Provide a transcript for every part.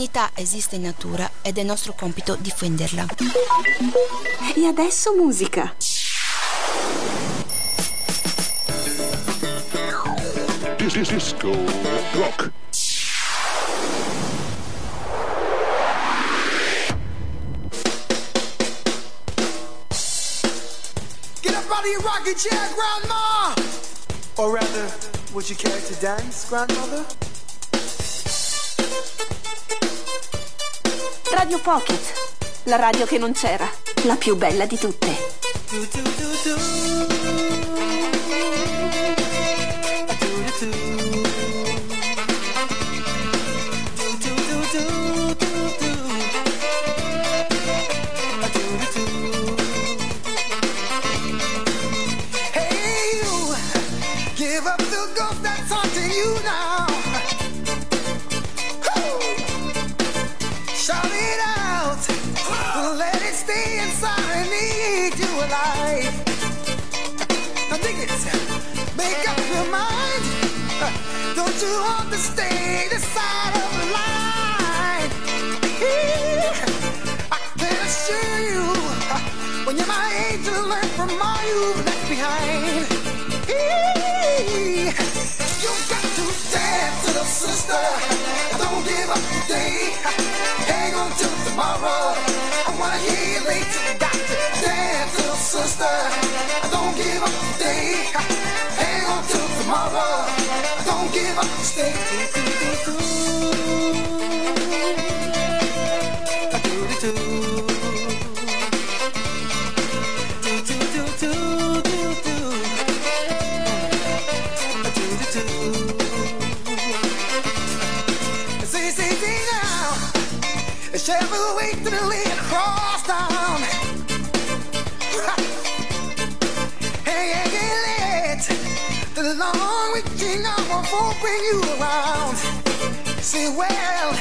L'umanità esiste in natura ed è nostro compito difenderla. E adesso musica. Disco rock. Get up out of your rocking chair, Grandma! Or rather, would you care to dance, Grandmother? Radio Pocket. La radio che non c'era. La più bella di tutte. head late to the little sister, I don't give up today. Hang on till tomorrow. I don't give up. You around. See, well,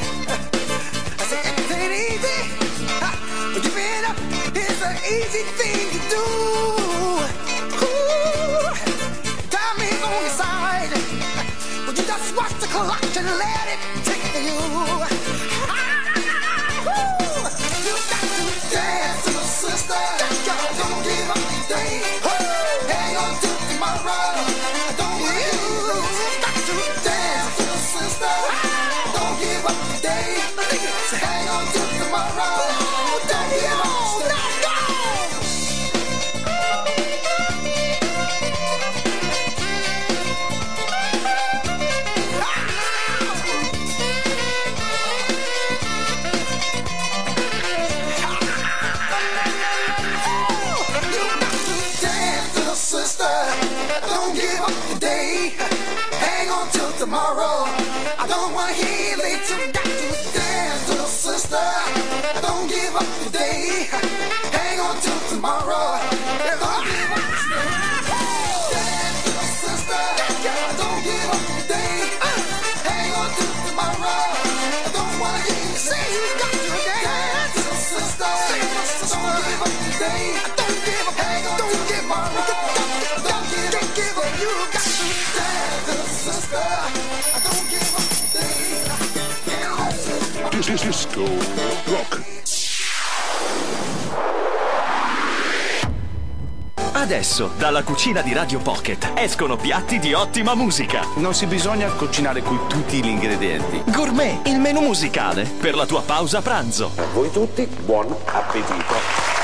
I say it ain't easy. But giving up is an easy thing to do. Ooh, time is on your side. Would you just watch the clock and let it Disco rock. Adesso, dalla cucina di Radio Pocket, escono piatti di ottima musica. Non si bisogna cucinare con tutti gli ingredienti. Gourmet, il menù musicale per la tua pausa pranzo. A voi tutti, buon appetito.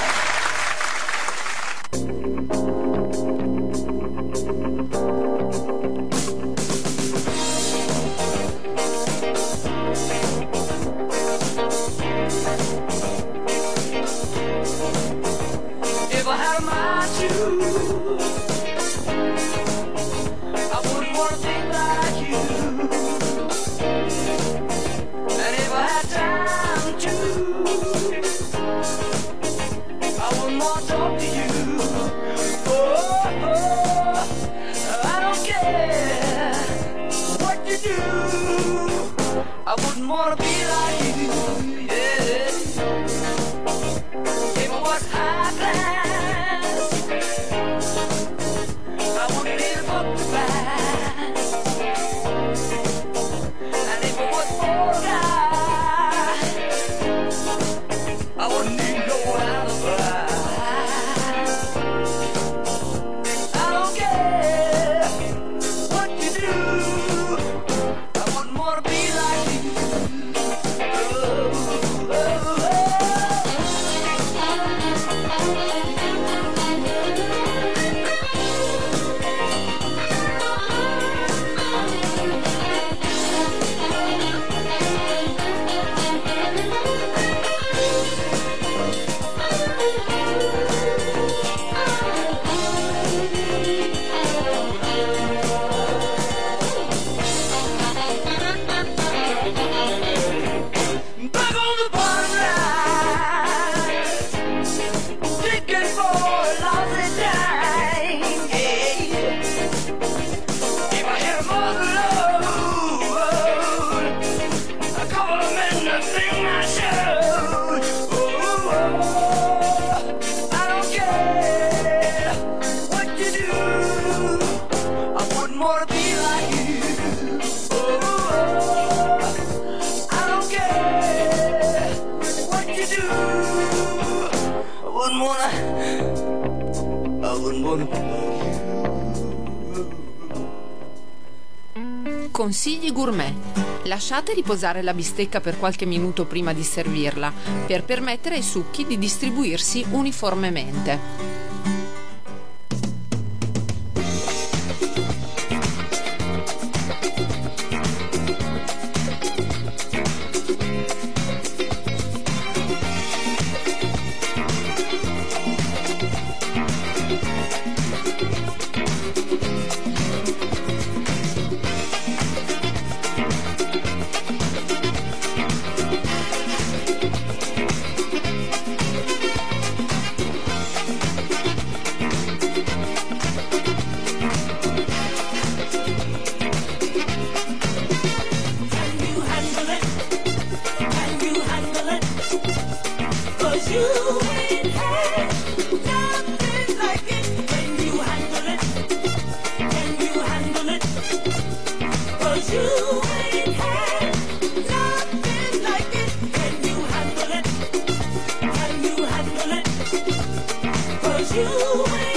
Pensate riposare la bistecca per qualche minuto prima di servirla, per permettere ai succhi di distribuirsi uniformemente. you.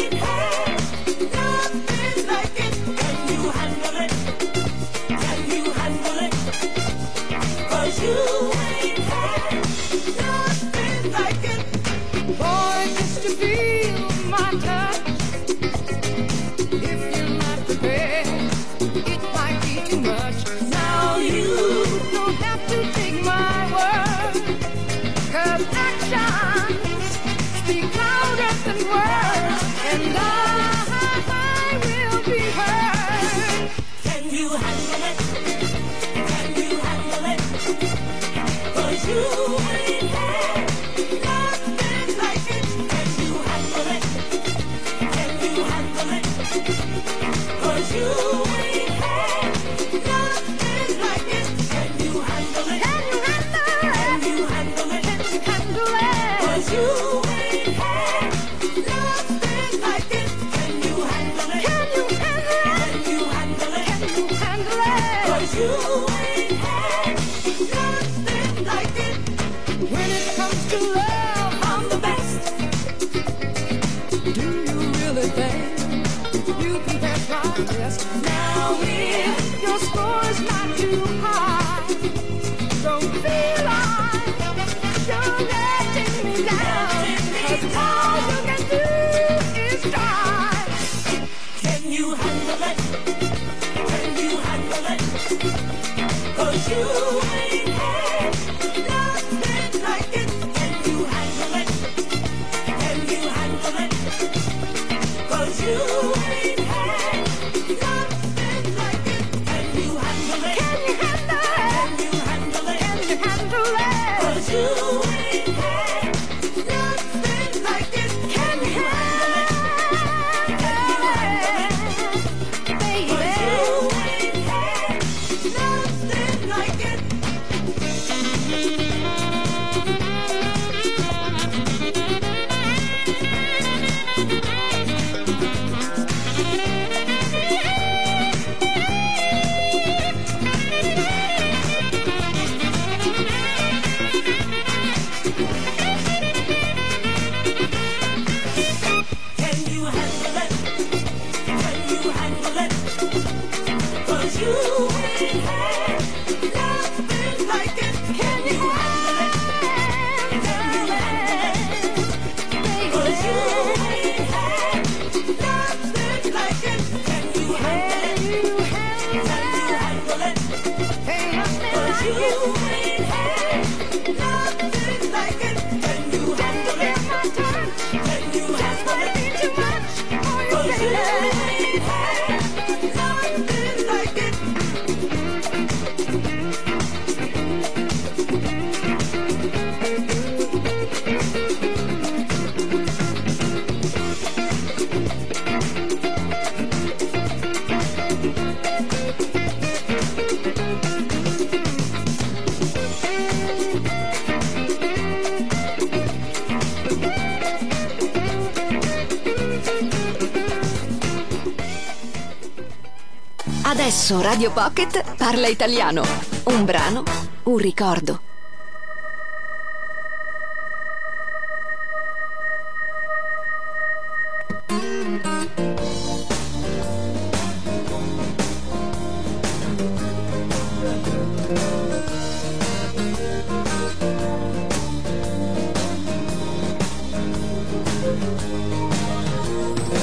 Radio Pocket parla italiano. Un brano, un ricordo.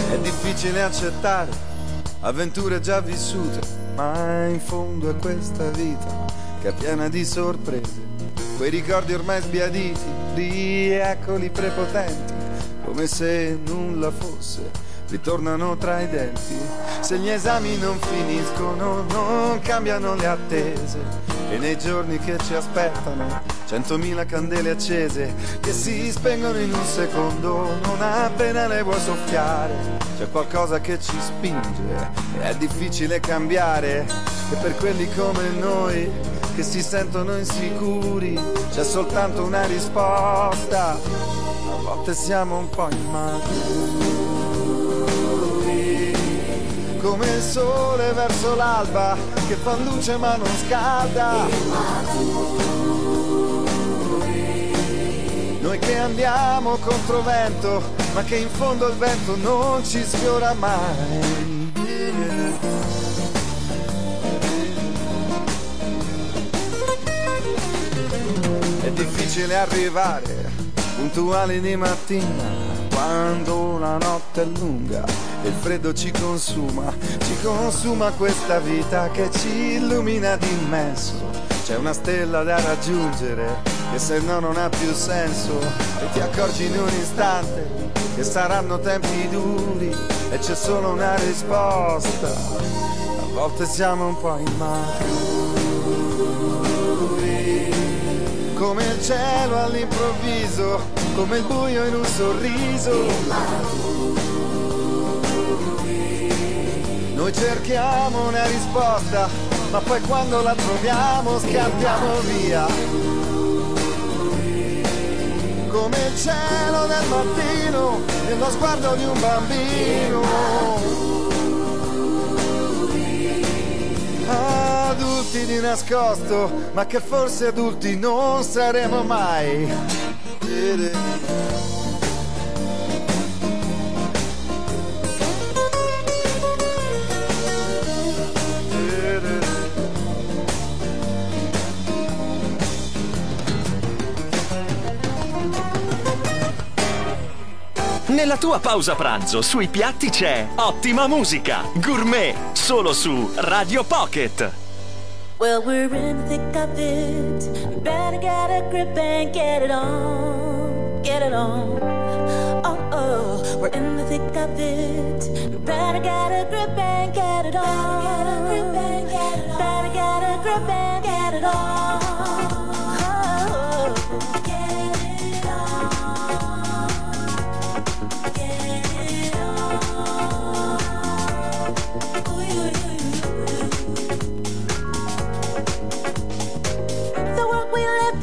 È difficile accettare avventure già vissute ma in fondo è questa vita che è piena di sorprese. Quei ricordi ormai sbiaditi, rieccoli prepotenti, come se nulla fosse, ritornano tra i denti. Se gli esami non finiscono, non cambiano le attese. E nei giorni che ci aspettano, centomila candele accese che si spengono in un secondo, non appena le vuoi soffiare. C'è qualcosa che ci spinge è difficile cambiare. E per quelli come noi che si sentono insicuri, c'è soltanto una risposta. A volte siamo un po' immaturi come il sole verso l'alba che fa luce ma non scalda. Noi che andiamo contro vento, ma che in fondo il vento non ci sfiora mai. È difficile arrivare puntuali di mattina quando la notte è lunga e il freddo ci consuma, ci consuma questa vita che ci illumina d'immenso. C'è una stella da raggiungere che se no non ha più senso e ti accorgi in un istante che saranno tempi duri e c'è solo una risposta. A volte siamo un po' immaturi, come il cielo all'improvviso, come il buio in un sorriso. Noi cerchiamo una risposta, ma poi quando la troviamo scappiamo via. Come il cielo del mattino, nello sguardo di un bambino. Adulti di nascosto, ma che forse adulti non saremo mai. Nella tua pausa pranzo sui piatti c'è ottima musica, gourmet, solo su Radio Pocket. Well, we're in the thick of it. Better get a grip and get it on. Get it on. Oh, oh, we're in the thick of it. Better get a grip and get it on. Better get a grip and get it on.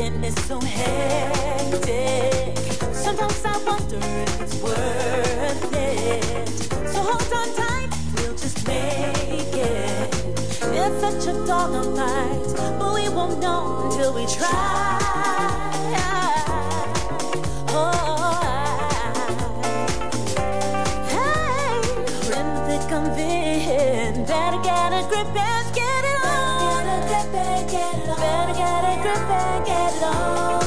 In is so hectic. Sometimes I wonder if it's worth it. So hold on tight, we'll just make it. It's such a dog fight, but we won't know until we try. Oh, I, hey, we're in the of. Better get a grip and get get a grip and get it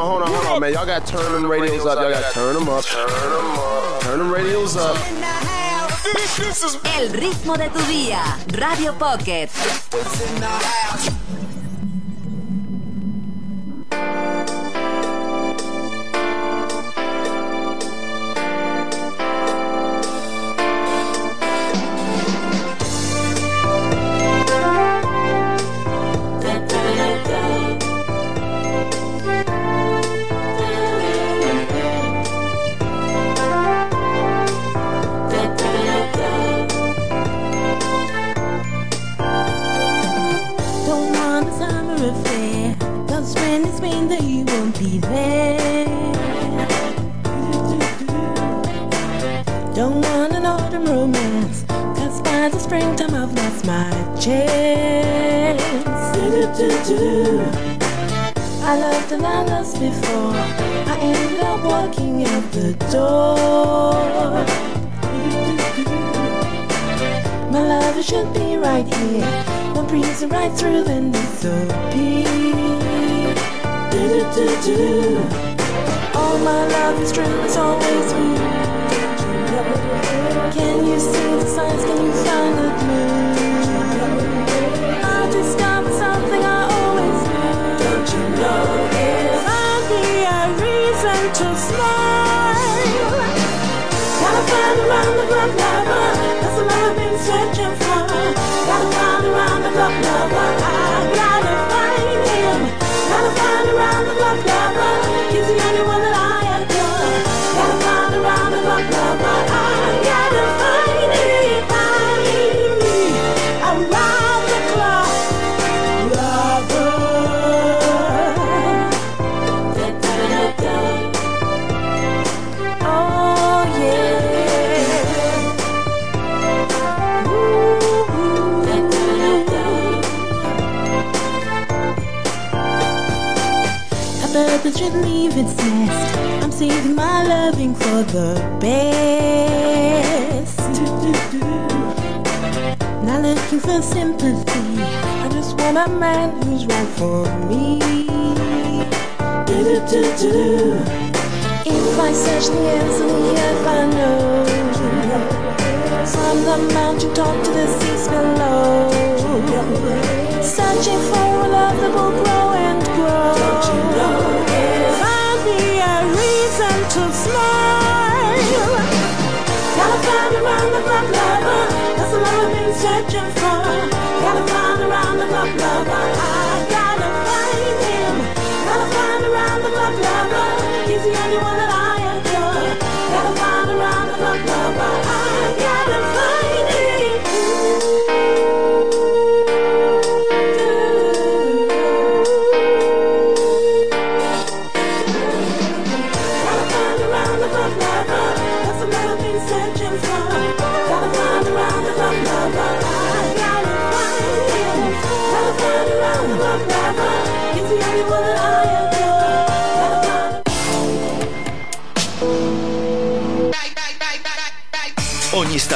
on, hold on, hold on, man. Y'all got to turn them radios up. Y'all got to turn them up. Turn them up. Turn them radios up. El ritmo de tu día. Radio Pocket. All my love is true, it's always you. Can you see the signs? Can you find the clue? My loving for the best. Not looking for sympathy. I just want a man who's right for me. If I search the ends of the earth, I know. From the mountain top to the seas below. Searching for a love that will grow and grow. To smile. Gotta find around the clock lover. That's the love I've been searching for.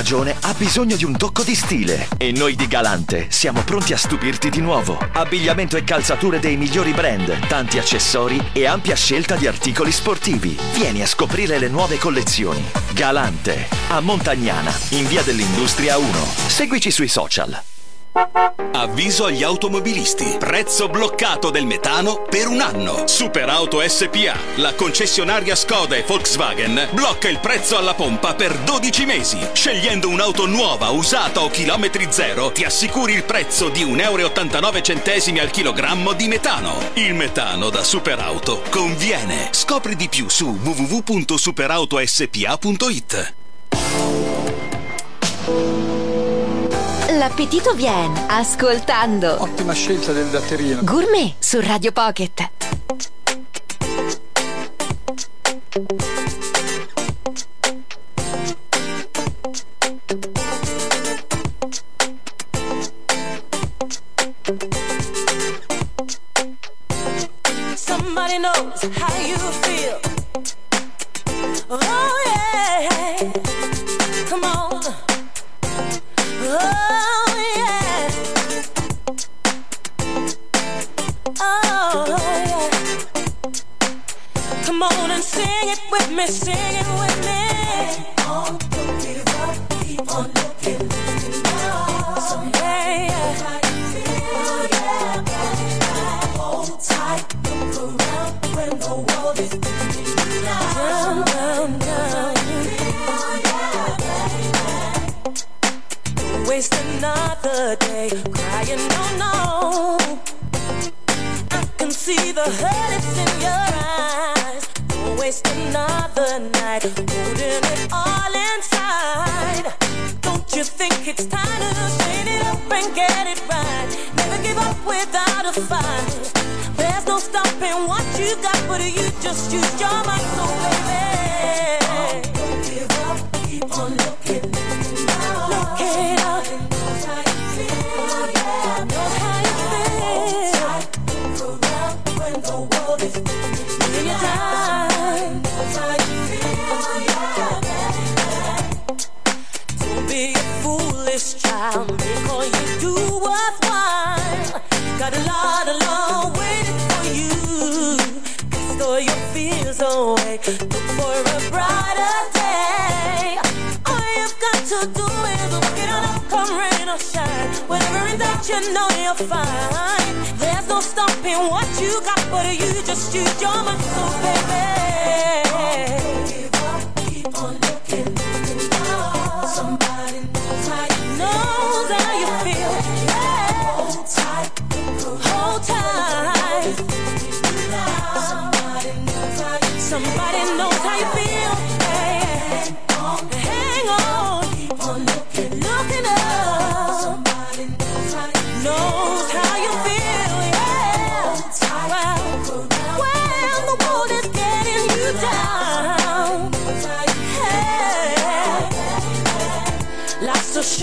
Stagione ha bisogno di un tocco di stile e noi di Galante siamo pronti a stupirti di nuovo. Abbigliamento e calzature dei migliori brand, tanti accessori e ampia scelta di articoli sportivi. Vieni a scoprire le nuove collezioni. Galante, a Montagnana, in via dell'Industria 1. Seguici sui social. Avviso agli automobilisti. Prezzo bloccato del metano per un anno. Superauto SPA, la concessionaria Skoda e Volkswagen, blocca il prezzo alla pompa per 12 mesi. Scegliendo un'auto nuova, usata o chilometri zero, ti assicuri il prezzo di 1,89 euro al chilogrammo di metano. Il metano da Superauto conviene. Scopri di più su www.superautospa.it. L'appetito viene ascoltando. Ottima scelta del datterino. Gourmet su Radio Pocket. Somebody knows how you feel. Oh yeah, come on. Come on and sing it with me, sing it with me. Up, keep on looking, Feel, yeah. Hold tight, when the world is down. Waste another day crying, oh no, no. See the hurt it's in your eyes. Don't waste another night holding it all inside. Don't you think it's time to clean it up and get it right? Never give up without a fight. There's no stopping what you got, but you just use your mind, so baby. You know you're fine. There's no stopping what you got, but you just use your so baby. Give up, keep on looking.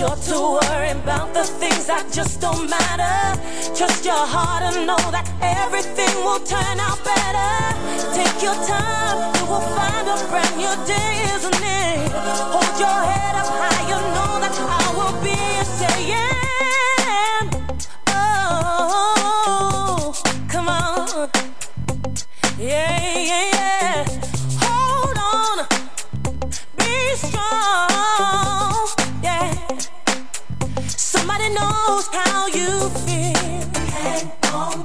Short to worry about the things that just don't matter. Trust your heart and know that everything will turn out better. Take your time, you will find a brand new day, isn't it? Hold your head up high, you know that I will be knows how you feel. Hang on,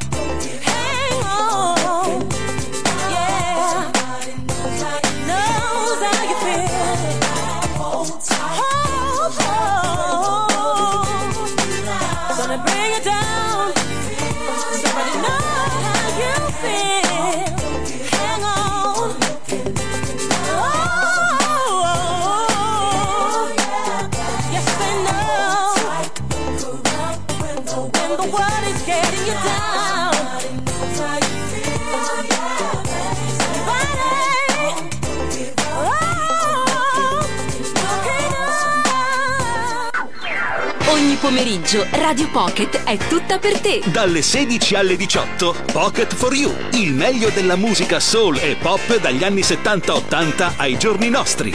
Ogni pomeriggio Radio Pocket è tutta per te. Dalle 16 alle 18, Pocket for You, il meglio della musica soul e pop dagli anni 70-80 ai giorni nostri.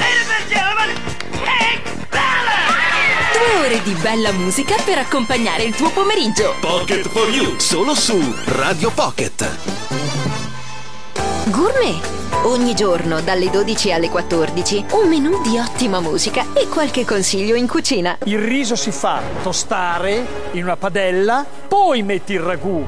Due ore di bella musica per accompagnare il tuo pomeriggio. Pocket for You, solo su Radio Pocket. Gourmet. Ogni giorno dalle 12 alle 14 un menù di ottima musica e qualche consiglio in cucina. Il riso si fa tostare in una padella, poi metti il ragù.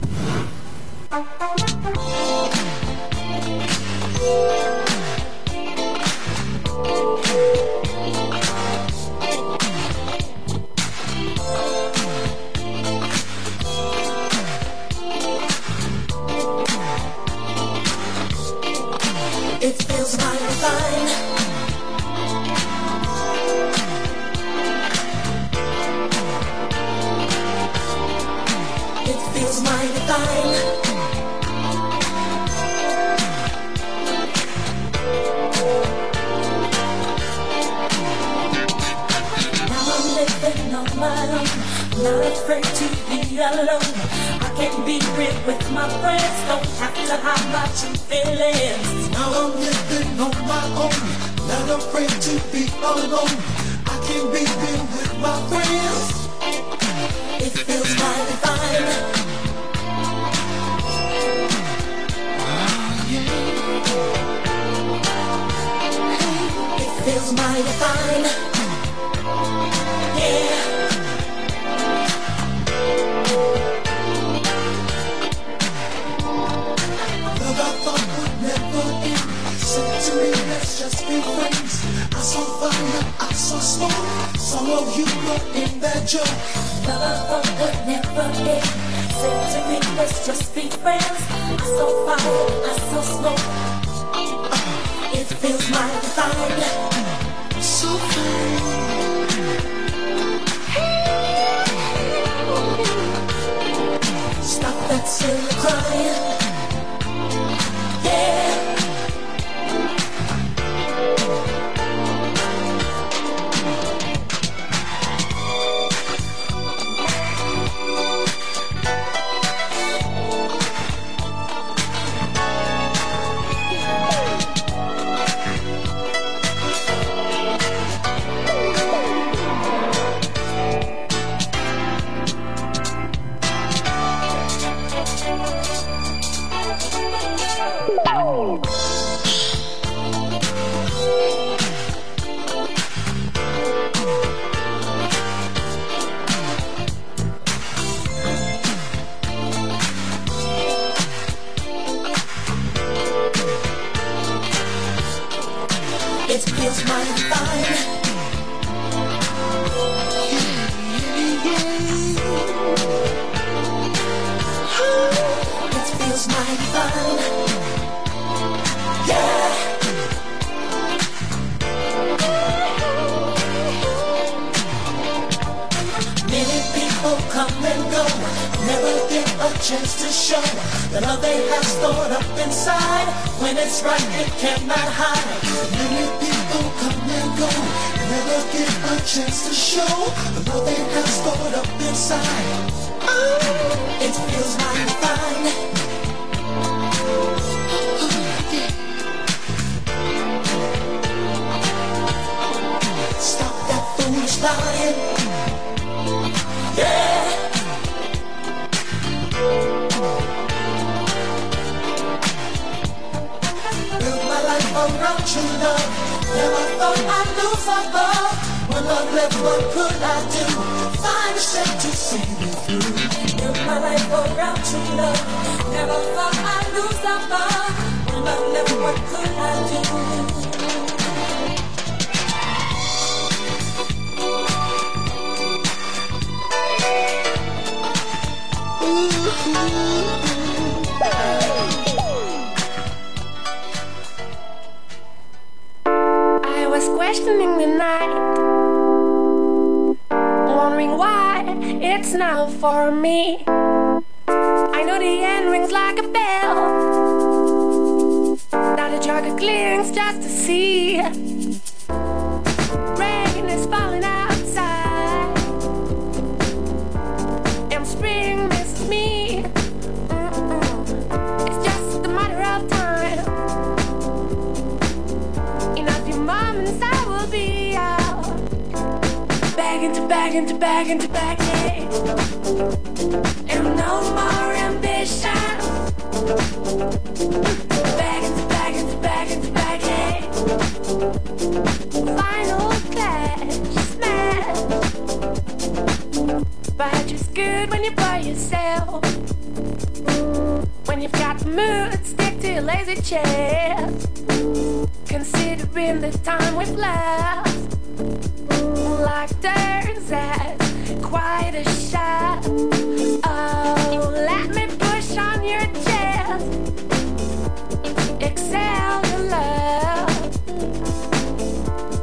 Never thought I'd lose my love. When love left, what could I do? Find a strength to see me through. Build my life around true love. Never thought I'd lose that love. When love left, what could I do? I was questioning the night, wondering why it's now for me. I know the end rings like a bell. Now the jog clearings just to see. Rain is falling Bagging to bagging to bagging to bagging And no more ambition. Bagging to bagging to bagging to bagging Final clash smash But it's good when you're by yourself. When you've got the mood, stick to your lazy chair. Considering the time we've left. There's at quite a shot. Oh, let me push on your chest. Exhale your love.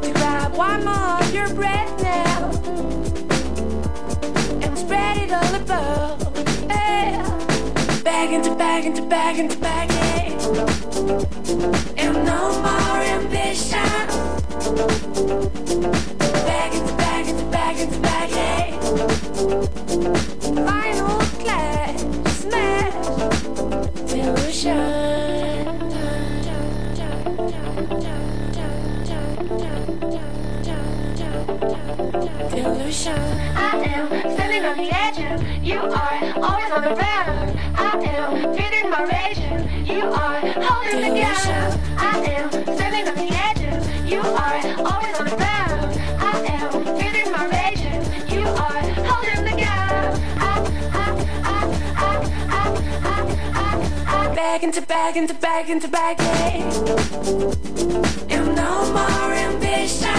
To grab one more of your breath now. And spread it all above. Yeah. Bagging to bagging to bagging to bagging. And no more ambition. On the edge. and You are always on the ground. I am feeding my rage. You are holding the gun. I am standing on the edge. You are always on the ground. I am feeling my raging. You are holding the I, back into back into back into back. Yeah. And no more ambition.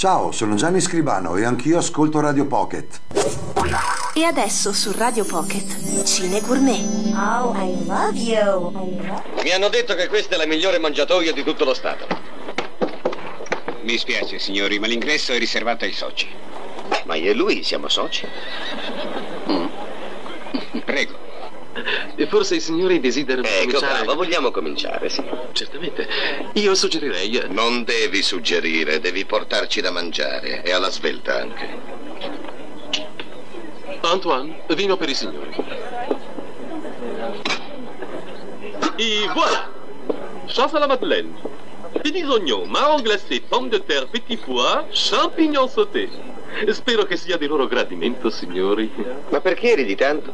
Ciao, sono Gianni Scribano e anch'io ascolto Radio Pocket. E adesso su Radio Pocket, Cine Gourmet. Oh, I love you. Mi hanno detto che questa è la migliore mangiatoia di tutto lo Stato. Mi spiace, signori, ma l'ingresso è riservato ai soci. Ma io e lui siamo soci? Mm. Prego. E forse i signori desiderano Ecco, cominciare... bravo, vogliamo cominciare, sì. Certamente. Io suggerirei... eh, Non devi suggerire, devi portarci da mangiare. E alla svelta anche. Antoine, vino per i signori. Et voilà Chasse à la madeleine. Petits oignons, marron glacé, pommes de terre, petit foie, champignons sautés. Spero che sia di loro gradimento, signori. Ma perché ridi tanto?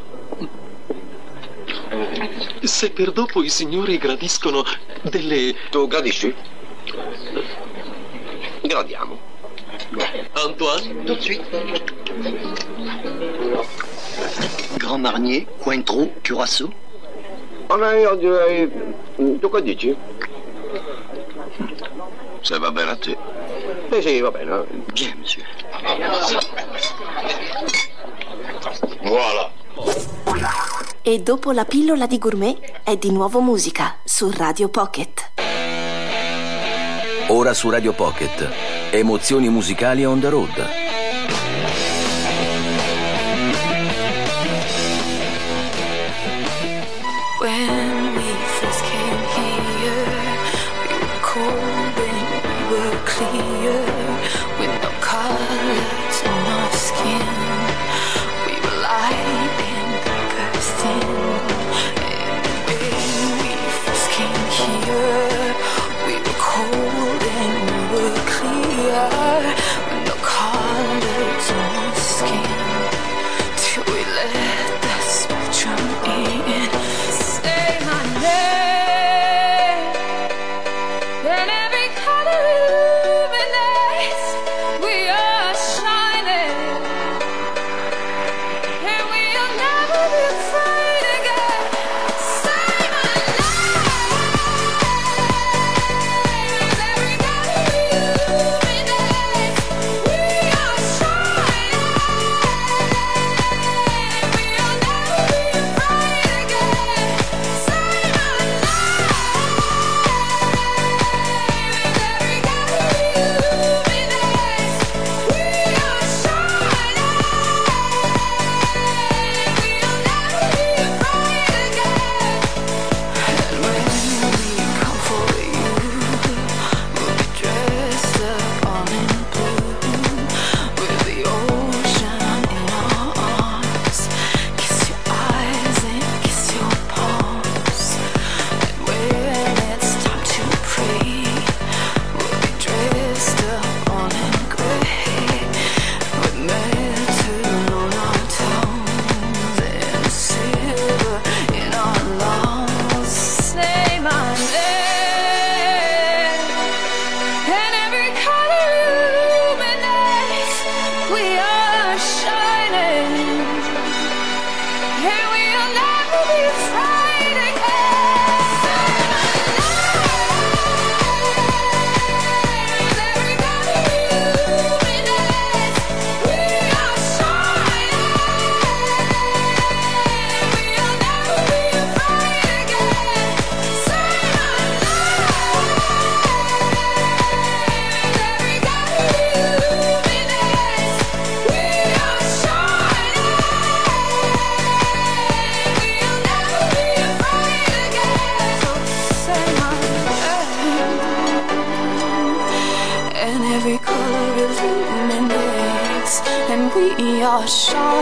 Se per dopo i signori gradiscono delle... Tu gradisci? Gradiamo. Antoine Tout de suite. Grand Marnier, Cointreau, Curaçao. Allora io direi... Tu che dici? Se va bene a te. Sì, sì, va bene. Monsieur. Voilà. E dopo la pillola di gourmet è di nuovo musica su Radio Pocket. Ora su Radio Pocket. Emozioni musicali on the road.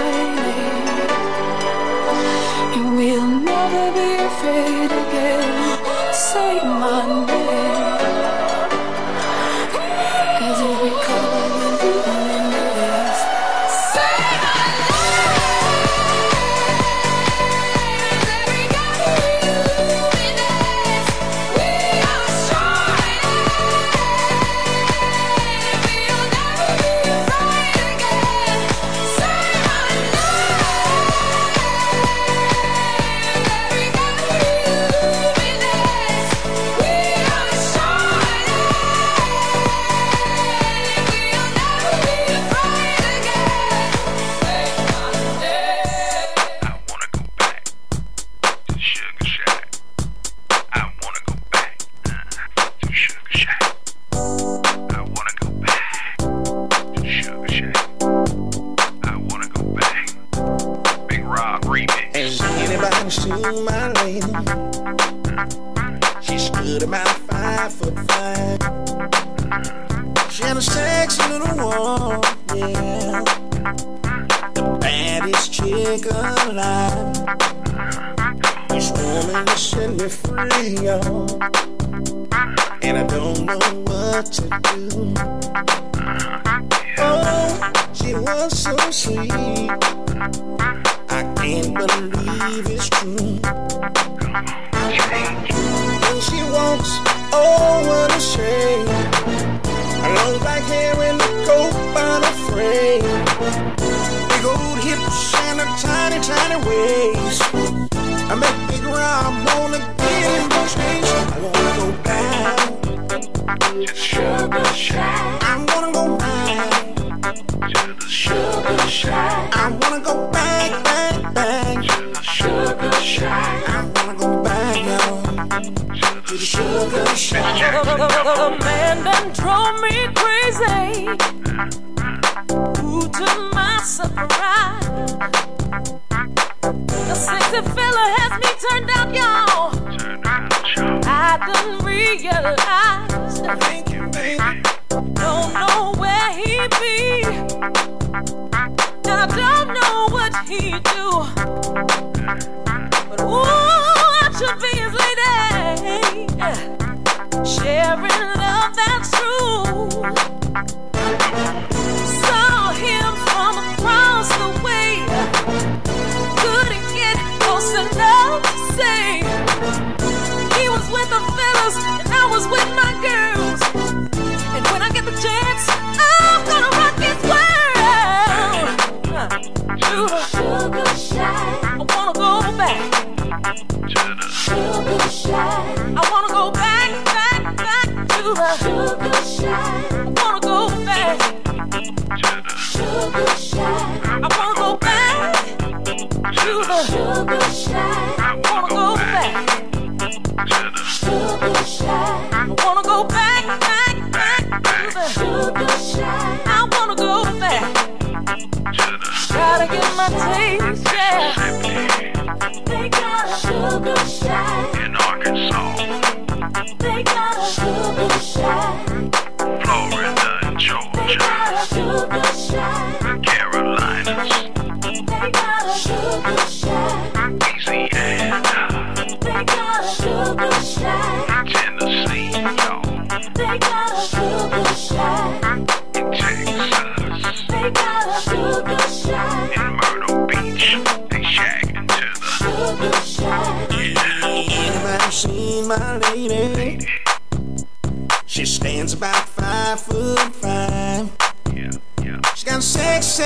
And You will never be afraid again. Say my name.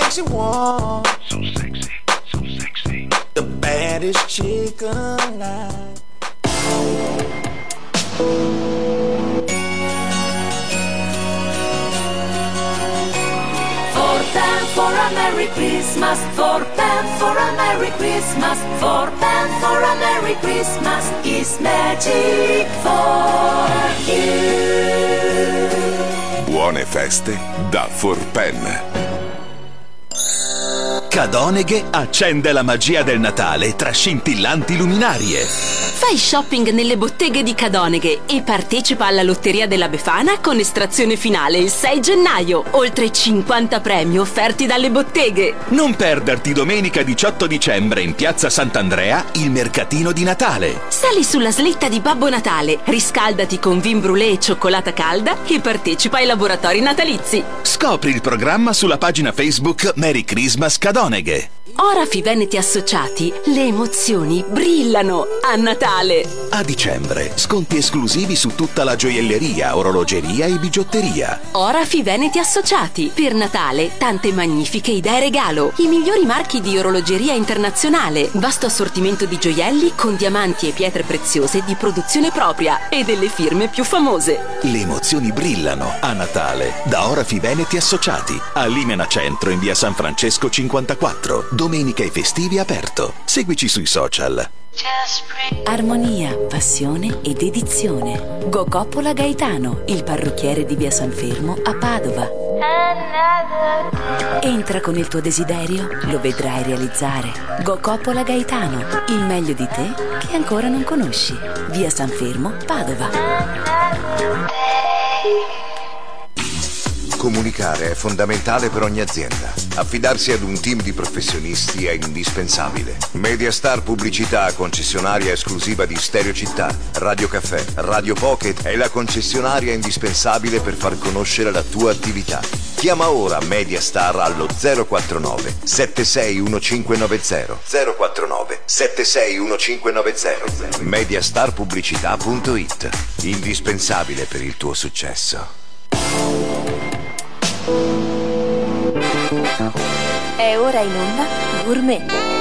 So sexy, so sexy. The baddest chick alive. For them for a Merry Christmas, for them for a Merry Christmas, for them for a Merry Christmas is magic for you. Buone feste da For Pen. Cadoneghe accende la magia del Natale tra scintillanti luminarie. Fai shopping nelle botteghe di Cadoneghe e partecipa alla Lotteria della Befana con estrazione finale il 6 gennaio. Oltre 50 premi offerti dalle botteghe. Non perderti domenica 18 dicembre in piazza Sant'Andrea il mercatino di Natale. Sali sulla slitta di Babbo Natale, riscaldati con vin brûlé e cioccolata calda e partecipa ai laboratori natalizi. Scopri il programma sulla pagina Facebook Merry Christmas Cadoneghe. Orafi Veneti Associati, le emozioni brillano a Natale. A dicembre, sconti esclusivi su tutta la gioielleria, orologeria e bigiotteria. Orafi Veneti Associati. Per Natale, tante magnifiche idee regalo. I migliori marchi di orologeria internazionale. Vasto assortimento di gioielli con diamanti e pietre preziose di produzione propria e delle firme più famose. Le emozioni brillano a Natale da Orafi Veneti Associati. A Limena Centro in via San Francesco 54. Domenica e festivi aperto. Seguici sui social. Armonia, passione e dedizione. Gocoppola Gaetano, il parrucchiere di via San Fermo a Padova. Entra con il tuo desiderio, lo vedrai realizzare. Gocoppola Gaetano, il meglio di te che ancora non conosci. Via San Fermo, Padova. Comunicare è fondamentale per ogni azienda. Affidarsi ad un team di professionisti è indispensabile. Mediastar Pubblicità, concessionaria esclusiva di Stereo Città, Radio Caffè, Radio Pocket è la concessionaria indispensabile per far conoscere la tua attività. Chiama ora Mediastar allo 049 761590 049 761590 mediastarpubblicità.it Indispensabile per il tuo successo. È ora in onda Gourmet.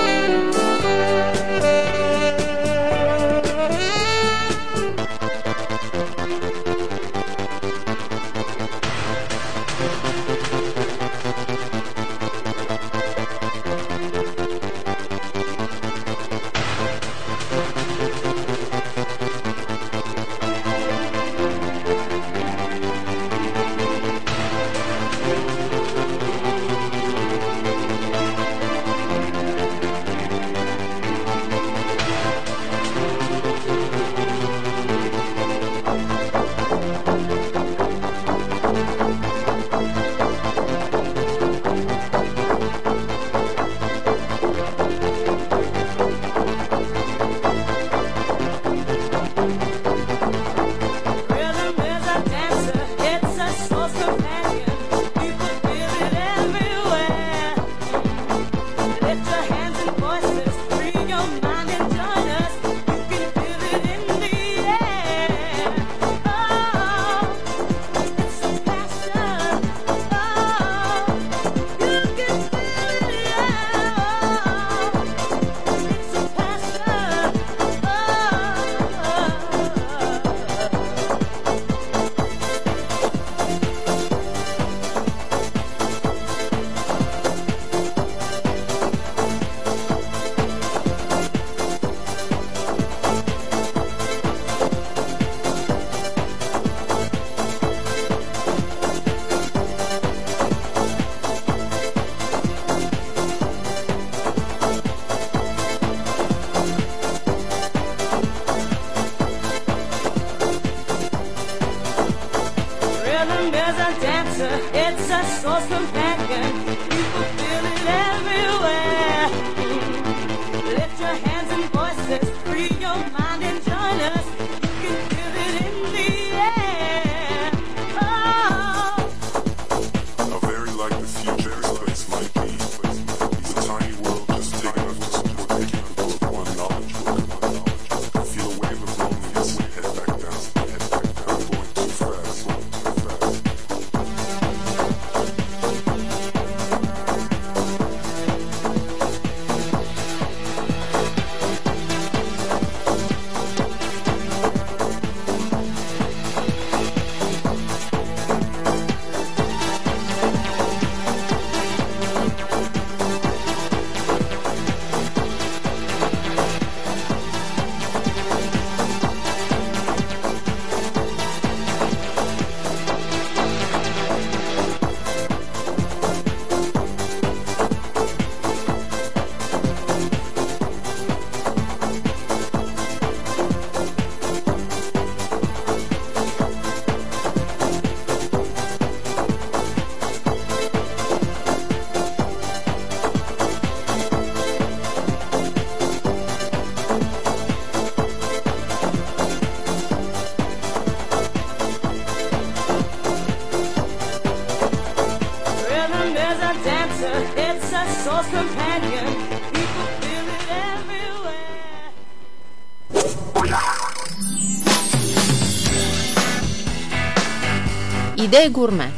Idee gourmet.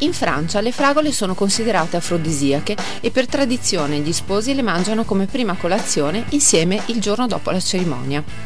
In Francia le fragole sono considerate afrodisiache e per tradizione gli sposi le mangiano come prima colazione insieme il giorno dopo la cerimonia.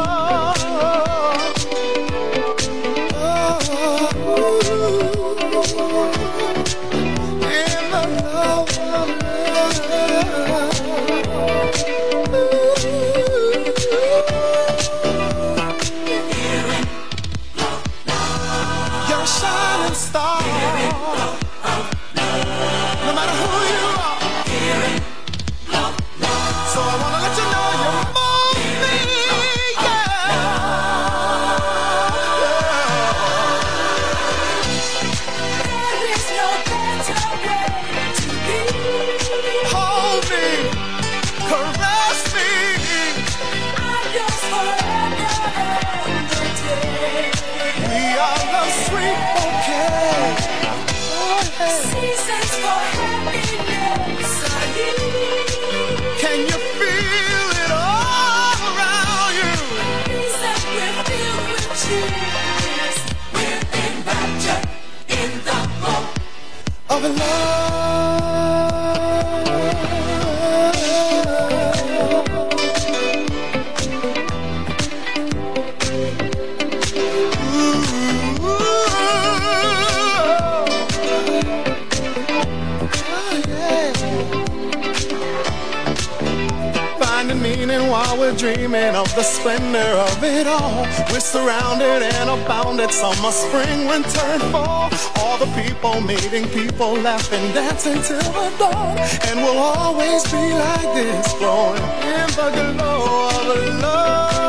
Dreaming of the splendor of it all. We're surrounded and abounded summer, spring, winter, and fall. All the people meeting people, laughing, dancing till the dawn. And we'll always be like this, glowing in the glow of love.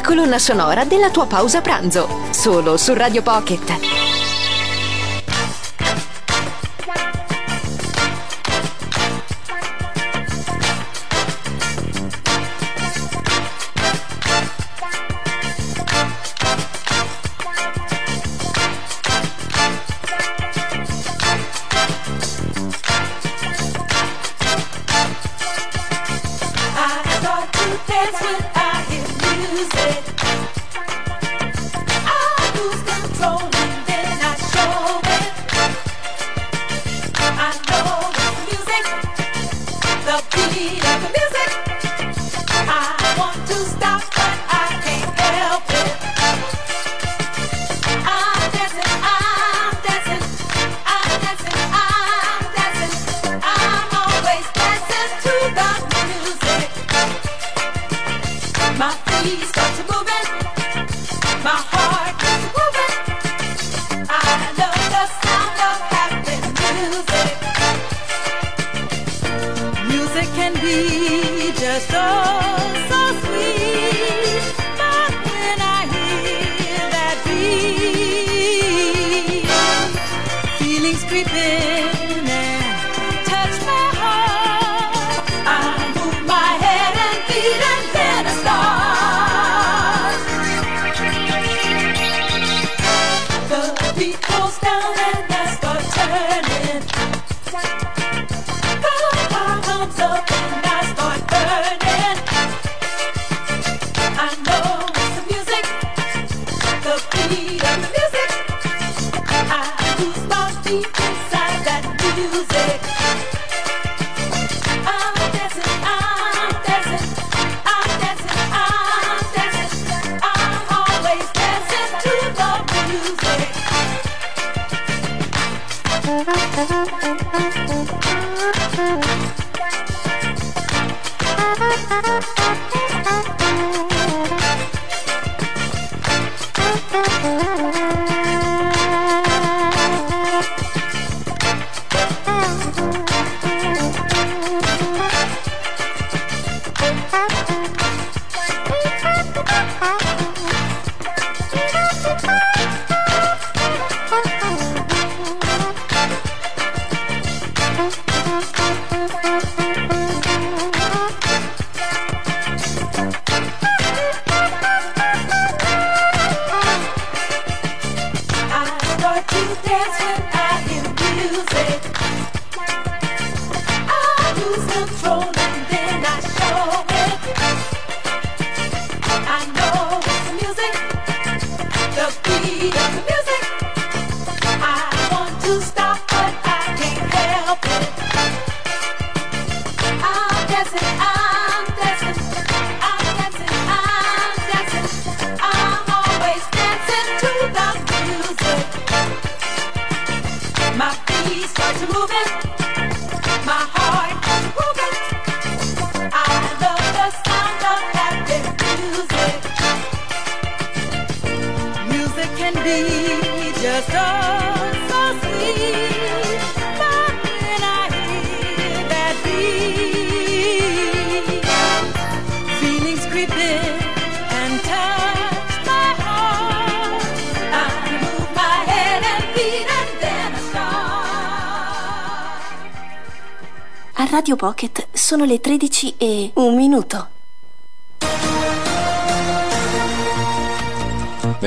la colonna sonora della tua pausa pranzo, solo su Radio Pocket. Radio Pocket sono le 13 e un minuto.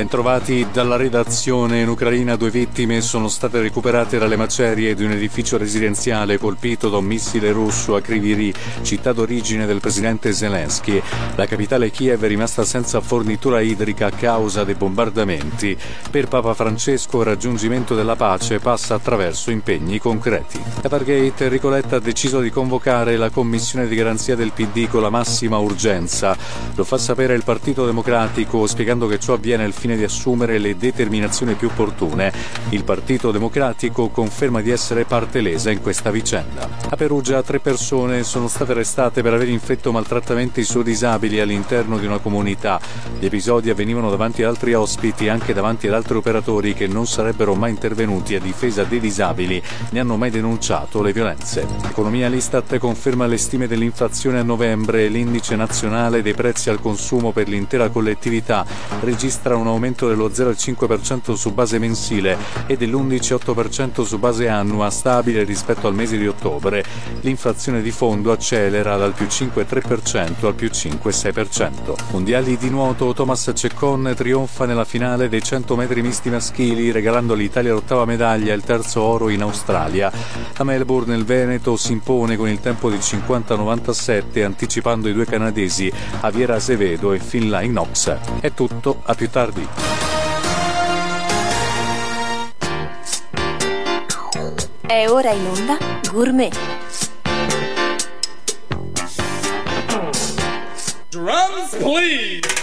Bentrovati dalla redazione in Ucraina. Due vittime sono state recuperate dalle macerie di un edificio residenziale colpito da un missile russo a Kryvyi, città d'origine del presidente Zelensky. La capitale Kiev è rimasta senza fornitura idrica a causa dei bombardamenti. Per Papa Francesco il raggiungimento della pace passa attraverso impegni concreti. Pargate Enrico Letta ha deciso di convocare la commissione di garanzia del PD con la massima urgenza. Lo fa sapere il Partito Democratico spiegando che ciò avviene al fine di assumere le determinazioni più opportune. Il Partito Democratico conferma di essere parte lesa in questa vicenda. A Perugia tre persone sono state arrestate per aver inflitto maltrattamenti su disabili all'interno di una comunità. Gli episodi avvenivano davanti ad altri ospiti anche davanti ad altri operatori che non sarebbero mai intervenuti a difesa dei disabili ne hanno mai denunciato le violenze. Economia l'Istat conferma le stime dell'inflazione a novembre e l'indice nazionale dei prezzi al consumo per l'intera collettività registra un aumento dello 0,5% su base mensile e dell'11,8% su base annua, stabile rispetto al mese di ottobre. L'inflazione di fondo accelera dal più 5,3% al più 5,6%. Mondiali di nuoto, Thomas Ceccon trionfa nella finale dei 100 metri misti maschili, regalando all'Italia l'ottava medaglia e il terzo oro in Australia. A Melbourne il Veneto si impone con il tempo di 50-97, anticipando i due canadesi Aviera Azevedo e Finlay Knox. È tutto, a più tardi. È ora in onda Gourmet. Drums, please.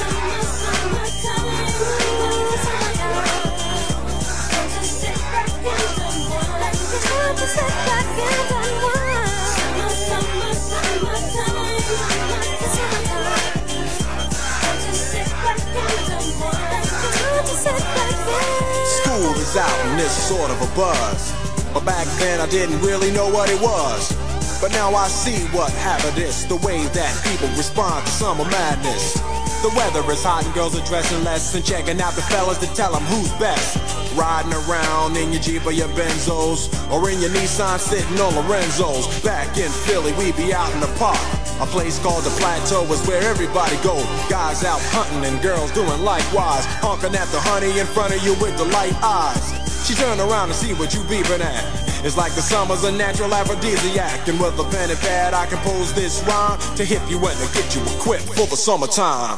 Sort of a buzz. But back then I didn't really know what it was. But now I see what happened is the way that people respond to summer madness. The weather is hot and girls are dressing less and checking out the fellas to tell them who's best. Riding around in your Jeep or your Benzos or in your Nissan sitting on Lorenzo's. Back in Philly, we be out in the park. A place called the Plateau is where everybody go. Guys out hunting and girls doing likewise. Honking at the honey in front of you with the light eyes. She turn around and see what you beeping at. It's like the summer's a natural aphrodisiac. And with a pen and pad, I compose this rhyme to hip you and to get you equipped for the summertime.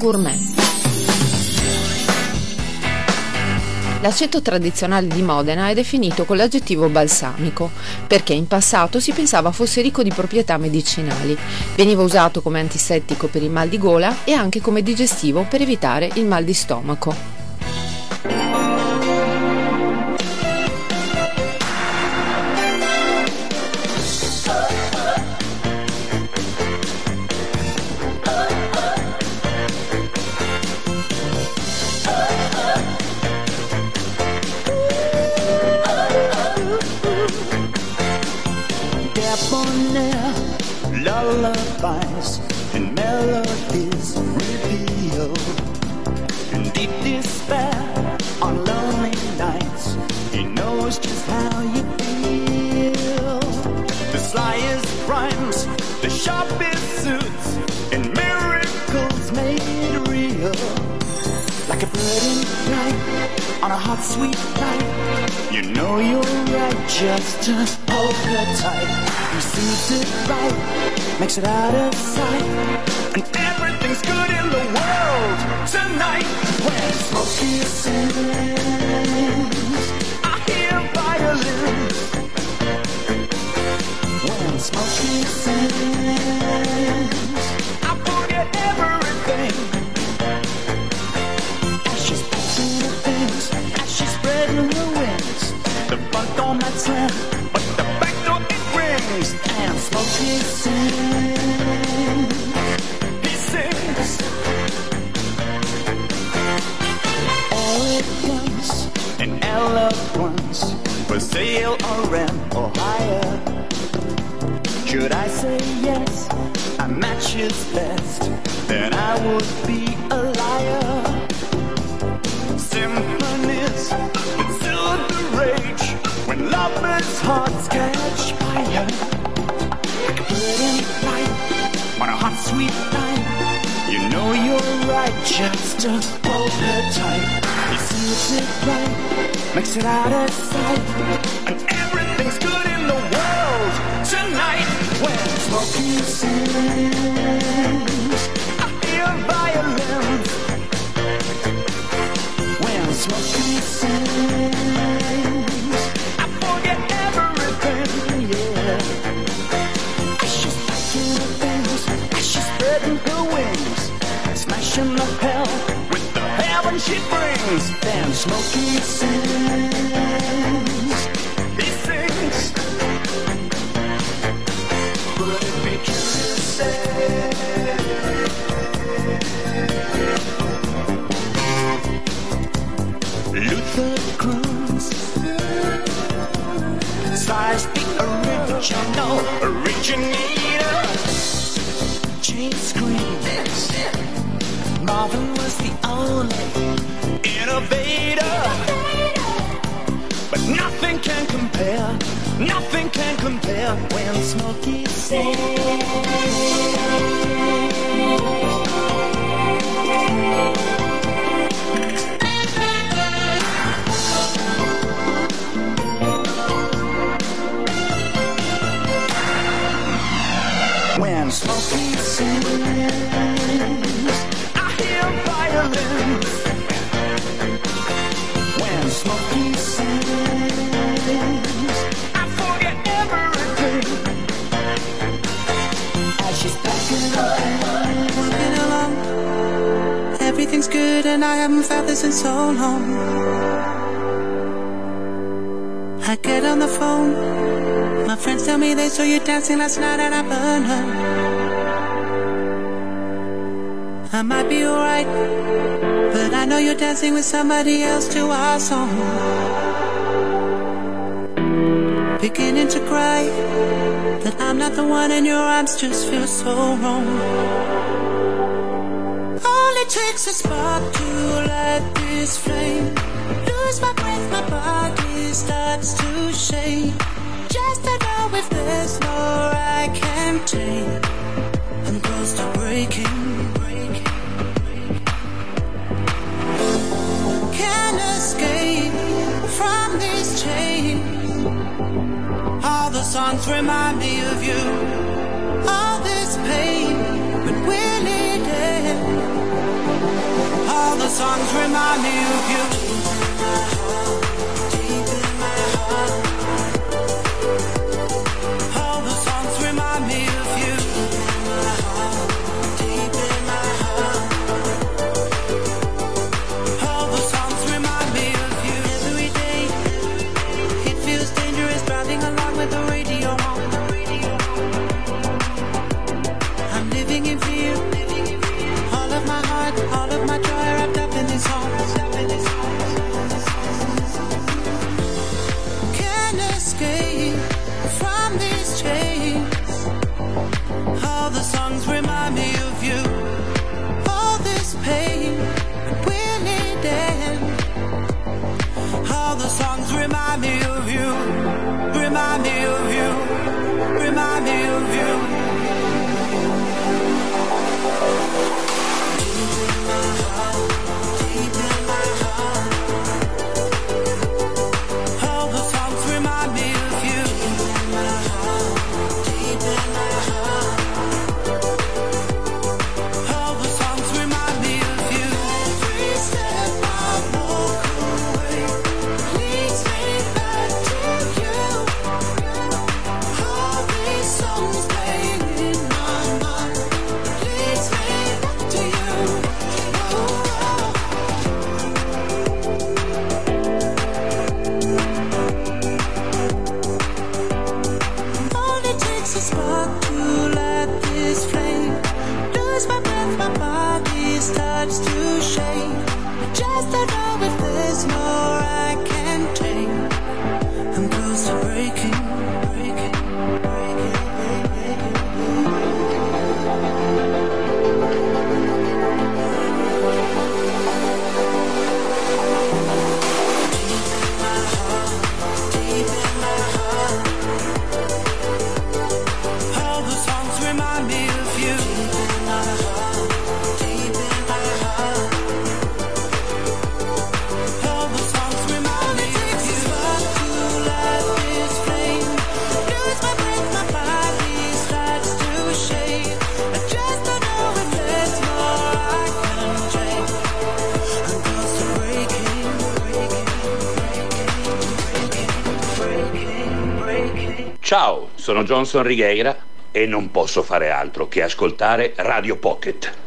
gourmet. L'aceto tradizionale di Modena è definito con l'aggettivo balsamico, perché in passato si pensava fosse ricco di proprietà medicinali. Veniva usato come antisettico per il mal di gola e anche come digestivo per evitare il mal di stomaco. In flight on a hot sweet night. You know you're right just to hold her tight. He sees it right makes it out of sight. And everything's good in the world tonight. When smoky sings I hear violins when smoky sings should I say yes? A match is best. Then I would be sweet night. You know you're right, just to hold her tight. He sees it right, makes it out of sight, and everything's good in the world tonight. When Smokey sings, I hear violins when Smokey sings. vision of hell with the heaven she brings. And smoking sin. But nothing can compare, nothing can compare when Smokey sings. when Smokey sings. I hear violins. Everything's good, and I haven't felt this in so long. I get on the phone. My friends tell me they saw you dancing last night and I burner. I might be alright, but I know you're dancing with somebody else to our song. Beginning to cry that I'm not the one, in your arms just feel so wrong makes a spark to light this flame. Lose my breath, my body starts to shake. Just to know if there's more I can take. I'm close to breaking. Can't escape from these chains. All the songs remind me of you. songs remind me of you. Sono Johnson Righeira e non posso fare altro che ascoltare Radio Pocket.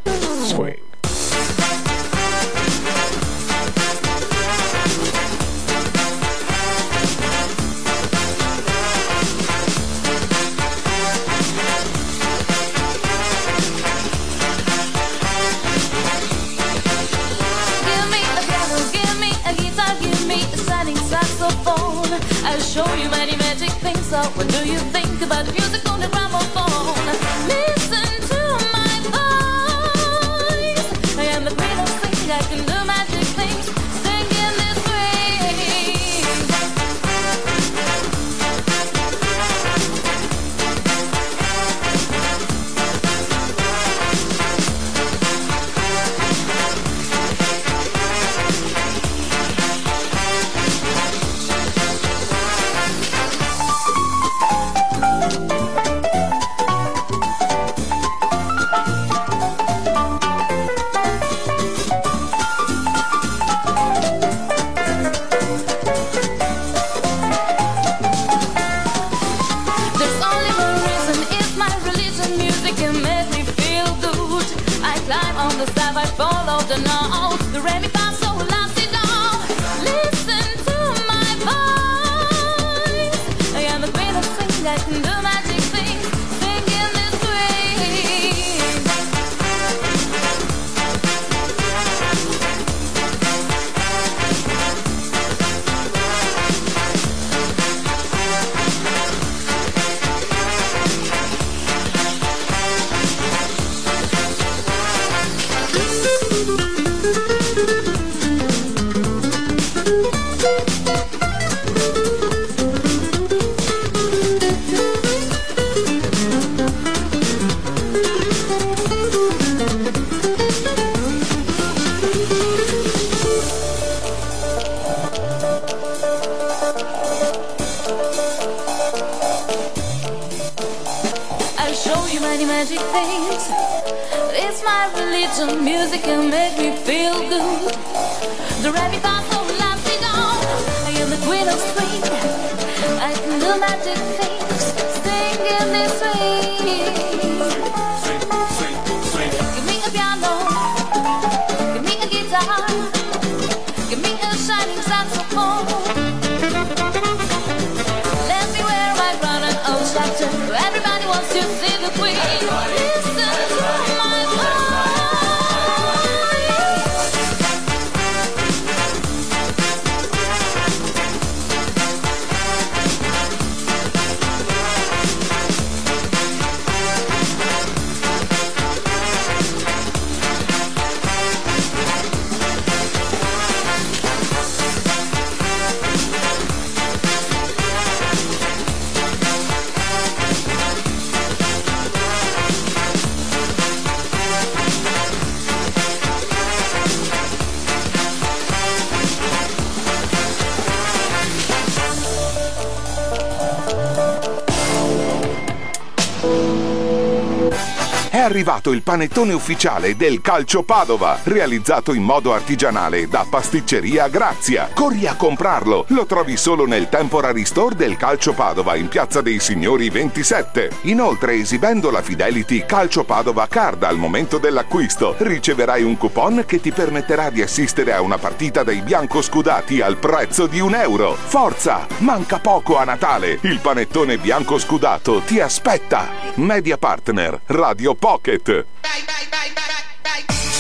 Arrivato il panettone ufficiale del Calcio Padova, realizzato in modo artigianale da Pasticceria Grazia. Corri a comprarlo, lo trovi solo nel Temporary Store del Calcio Padova in Piazza dei Signori 27. Inoltre, esibendo la Fidelity Calcio Padova Card al momento dell'acquisto, riceverai un coupon che ti permetterà di assistere a una partita dei biancoscudati al prezzo di un euro. Forza! Manca poco a Natale! Il panettone bianco scudato ti aspetta! Media Partner Radio Pocket.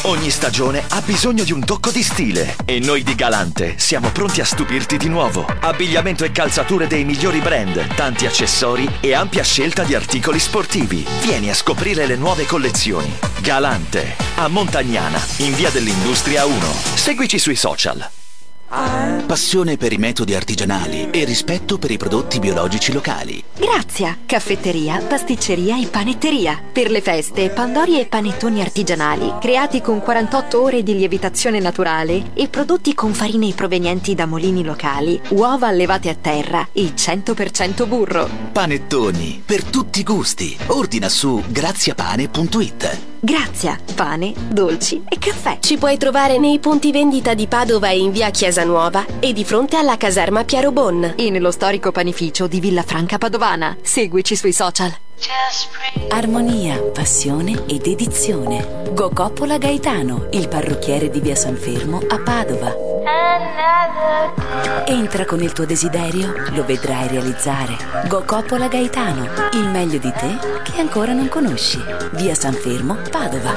Ogni stagione ha bisogno di un tocco di stile e noi di Galante siamo pronti a stupirti di nuovo. Abbigliamento e calzature dei migliori brand, tanti accessori e ampia scelta di articoli sportivi. Vieni a scoprire le nuove collezioni. Galante, a Montagnana, in via dell'Industria 1. Seguici sui social. Passione per i metodi artigianali e rispetto per i prodotti biologici locali. Grazia, caffetteria, pasticceria e panetteria. Per le feste, pandori e panettoni artigianali, creati con 48 ore di lievitazione naturale e prodotti con farine provenienti da molini locali, uova allevate a terra e 100% burro. Panettoni, per tutti i gusti. Ordina su graziapane.it. Grazia, pane, dolci e caffè. Ci puoi trovare nei punti vendita di Padova e in via Chiesa Nuova e di fronte alla caserma Piero Bon. E nello storico panificio di Villa Franca Padovana. Seguici sui social. Armonia, passione e dedizione. Gocoppola Gaetano, il parrucchiere di via San Fermo a Padova. Entra con il tuo desiderio, lo vedrai realizzare. Gocoppola Gaetano, il meglio di te che ancora non conosci. Via San Fermo, Padova.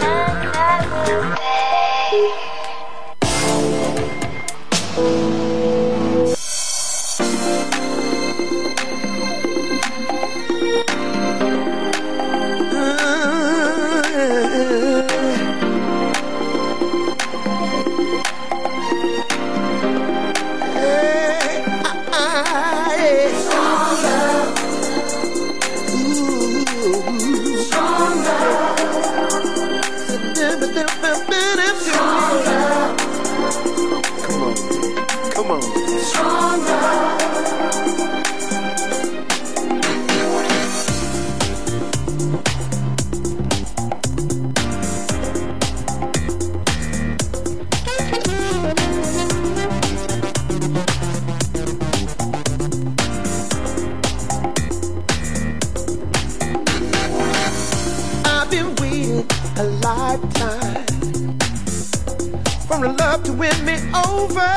Love to win me over.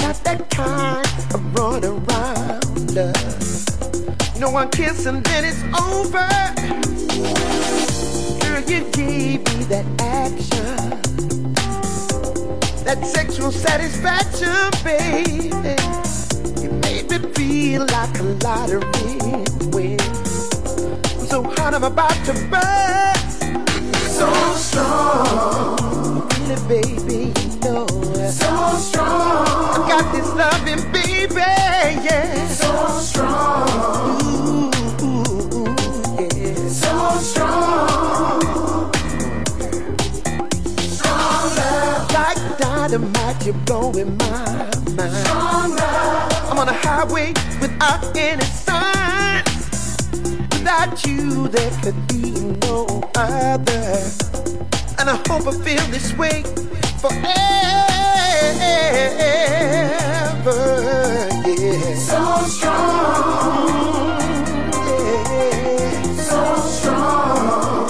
Not that kind of run around love. No one kiss and then it's over. Girl, you gave me that action, that sexual satisfaction, baby. You made me feel like a lottery win. I'm so hot, I'm about to burst. So strong, really, baby, know. So strong, I got this loving, baby, yeah. So strong, ooh, ooh, ooh, yeah. So strong, strong love, like dynamite, you're blowing my mind. Strong love, I'm on a highway without any signs. Without you, there could be no other. And I hope I feel this way forever. Yeah. So strong. Yeah. So strong.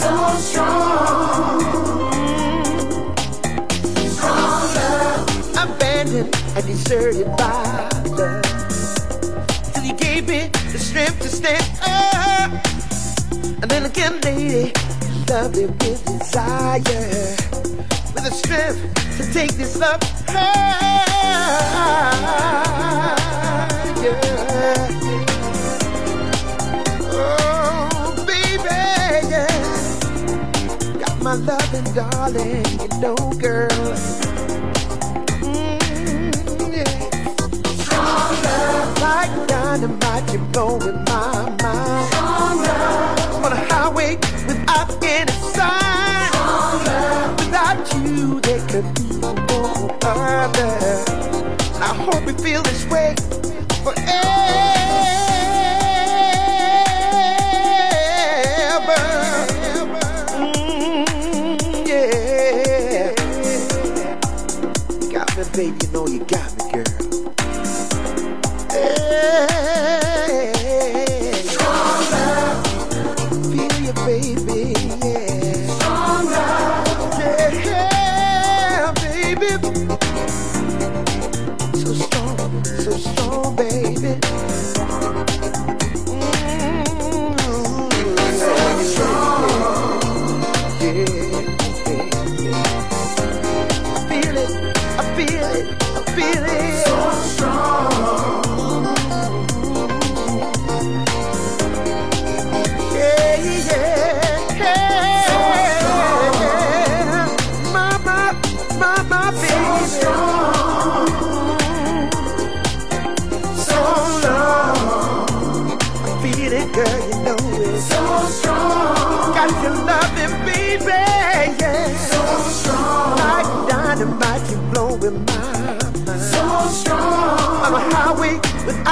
So strong. Strong love. Abandoned and deserted by loved it with desire. With the strength to take this love higher. Oh, baby, yeah. Got my loving, darling, you know, girl. Mm, yeah. Strong love. Like dynamite, you're blowing my mind. Strong love. On a highway without you, there could be no other. I hope you feel this way forever. Mm, baby, you know you got me,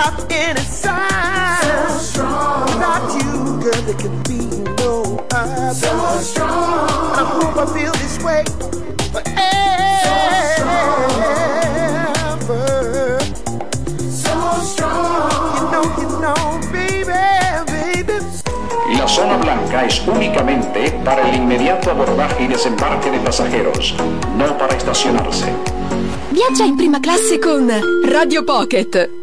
without any sign. So strong. Without you, girl, there can be no other. So strong. And I hope I feel this way forever. So strong. You know, you know, baby, baby. La zona blanca es únicamente para el inmediato abordaje y desembarque de pasajeros, no para estacionarse. Viaggia in prima classe con Radio Pocket.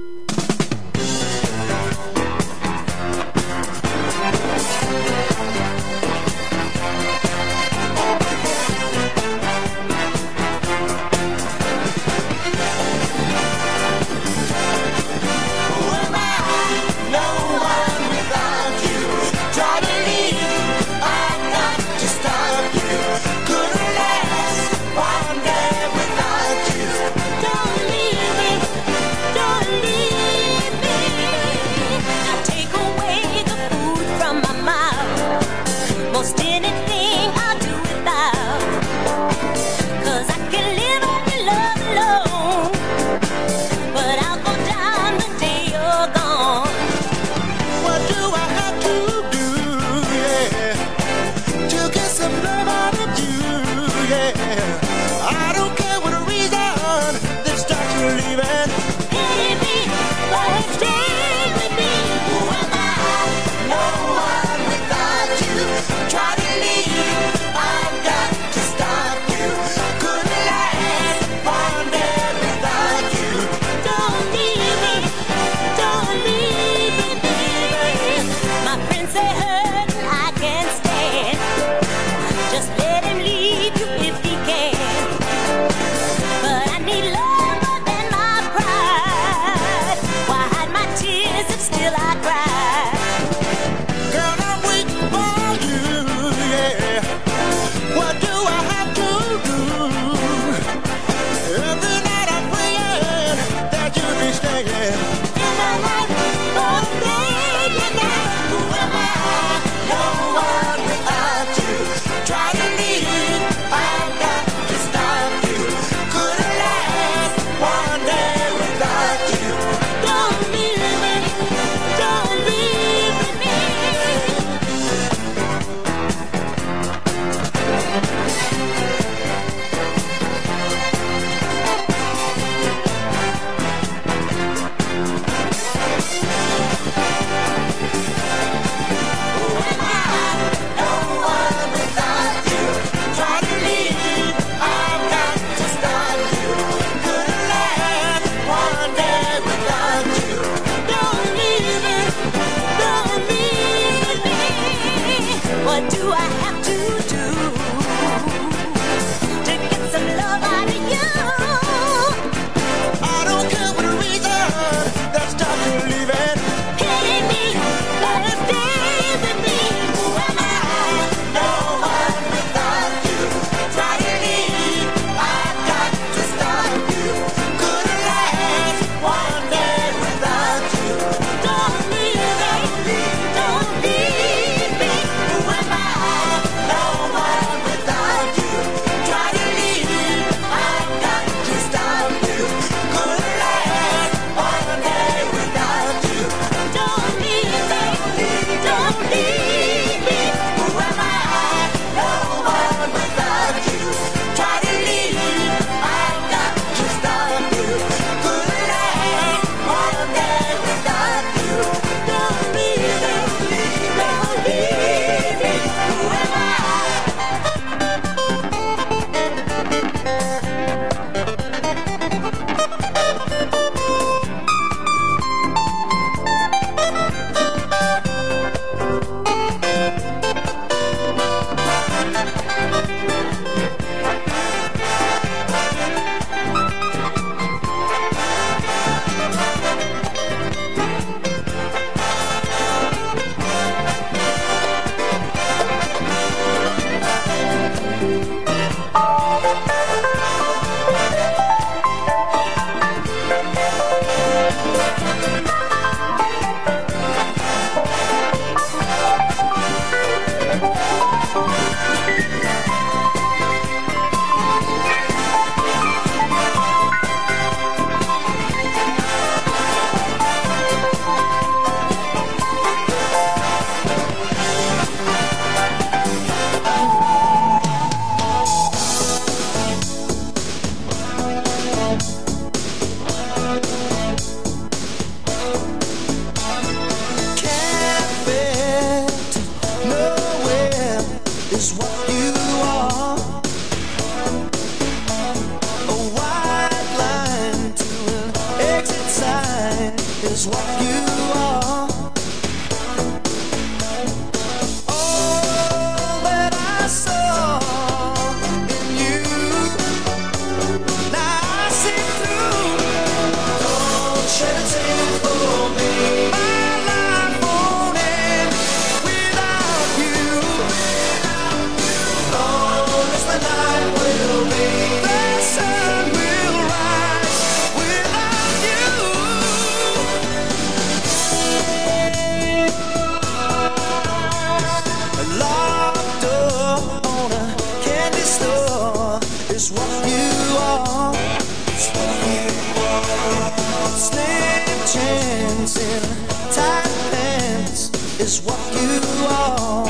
Is what you are.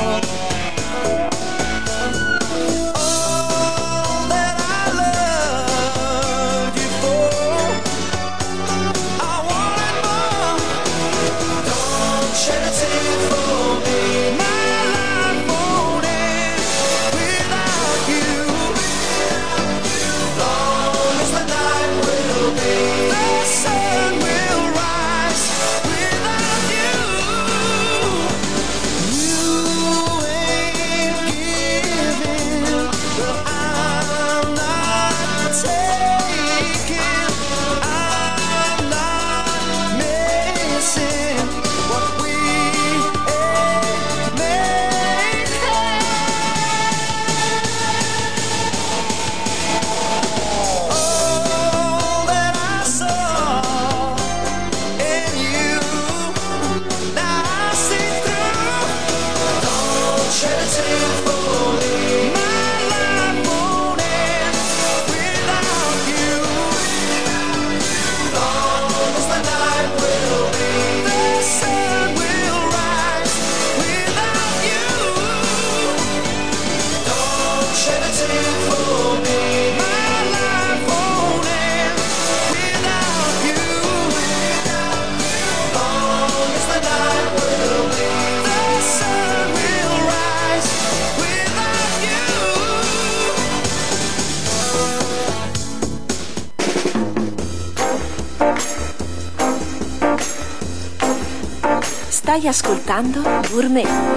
Ascoltando Gourmet.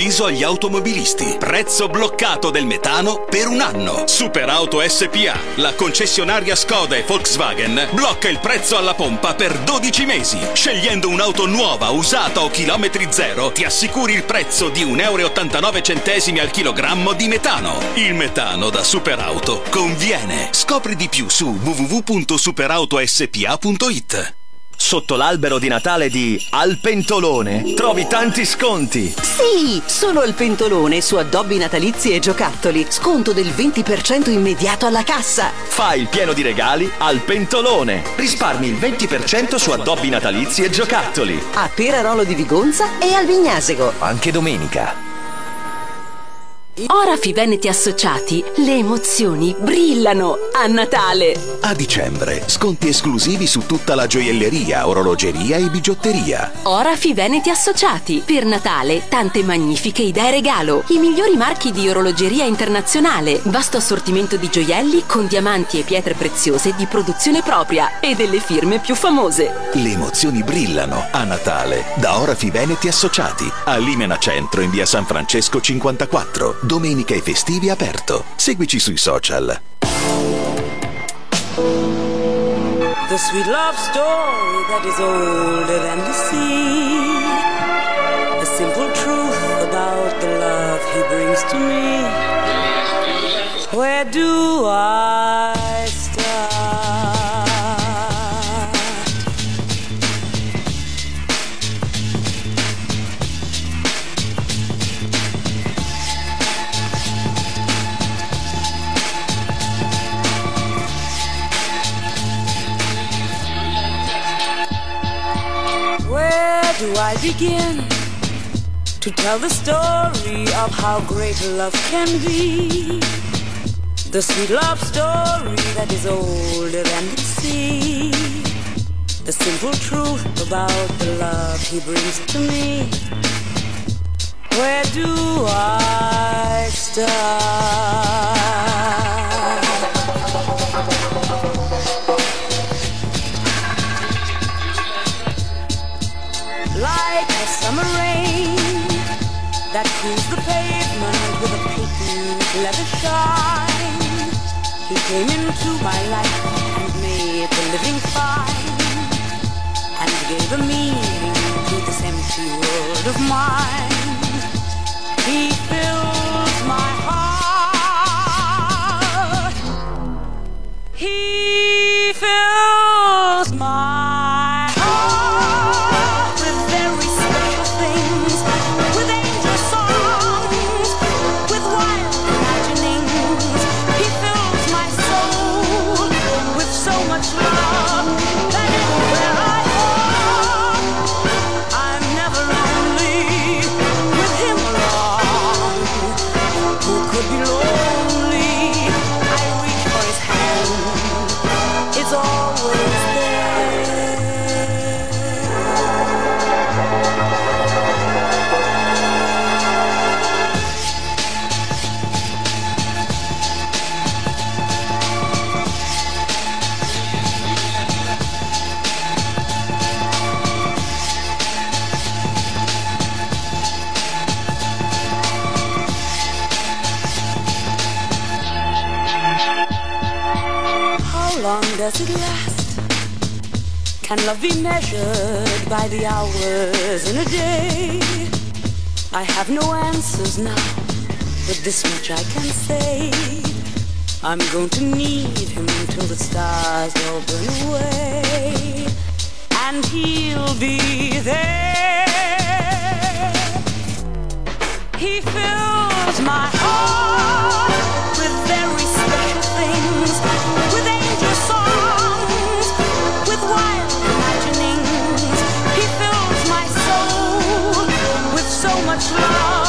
Avviso agli automobilisti. Prezzo bloccato del metano per un anno. Superauto SPA, la concessionaria Skoda e Volkswagen, blocca il prezzo alla pompa per 12 mesi. Scegliendo un'auto nuova, usata o chilometri zero, ti assicuri il prezzo di 1,89 euro al chilogrammo di metano. Il metano da Superauto conviene. Scopri di più su www.superautospa.it. Sotto l'albero di Natale di Alpentolone trovi tanti sconti. Sì, solo al pentolone su addobbi natalizi e giocattoli. Sconto del 20% immediato alla cassa. Fai il pieno di regali al Pentolone. Risparmi il 20% su addobbi natalizi e giocattoli. A Perarolo di Vigonza e al Vignasego. Anche domenica. Orafi Veneti Associati, le emozioni brillano a Natale. A dicembre, sconti esclusivi su tutta la gioielleria, orologeria e bigiotteria. Orafi Veneti Associati, per Natale tante magnifiche idee regalo. I migliori marchi di orologeria internazionale, vasto assortimento di gioielli con diamanti e pietre preziose di produzione propria e delle firme più famose. Le emozioni brillano a Natale da Orafi Veneti Associati. A Limena Centro in via San Francesco 54. Domenica e festivi aperto. Seguici sui social. The sweet love story that is older than the sea. The simple truth about the love he brings to me. Where do I begin to tell the story of how great love can be? The sweet love story that is older than the sea. The simple truth about the love he brings to me. Where do I start? He came into my life and made the living fine and gave a meaning to this empty world of mine. Can love be measured by the hours in a day? I have no answers now, but this much I can say. I'm going to need him till the stars all burn away, and he'll be there. He fills my heart with very much love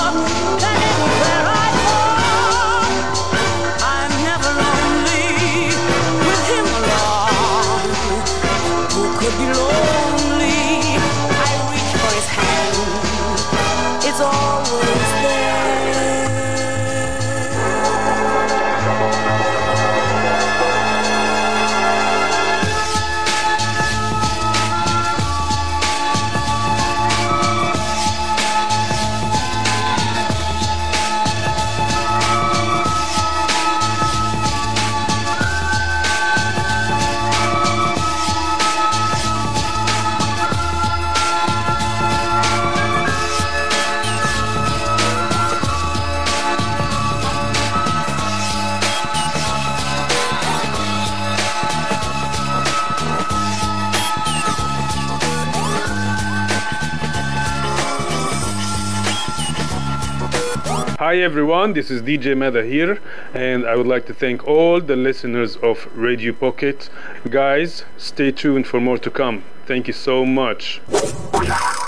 Hi everyone, this is DJ Meda here, and I would like to thank all the listeners of Radio Pocket. Guys, stay tuned for more to come. Thank you so much.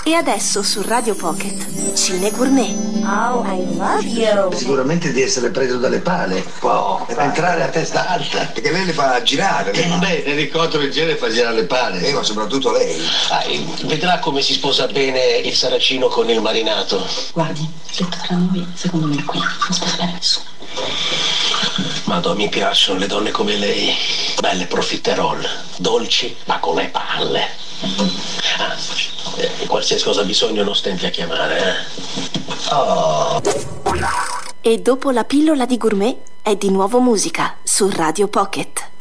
E adesso su Radio Pocket, Cine Gourmet. Oh, I love you. Sicuramente di essere preso dalle pale. Può entrare a testa alta. Perché lei le fa girare. Le fa. Beh, l'elicottero in genere fa girare le pale. Eh, ma soprattutto lei. vedrà come si sposa bene il saracino con il marinato. Guardi, detto tra noi, secondo me qui non sposa bene nessuno. Madonna, mi piacciono le donne come lei. Belle profiterol, dolci, ma con le palle. Ah, qualsiasi cosa bisogno non stenti a chiamare, eh. Oh. E dopo la pillola di gourmet è di nuovo musica su Radio Pocket.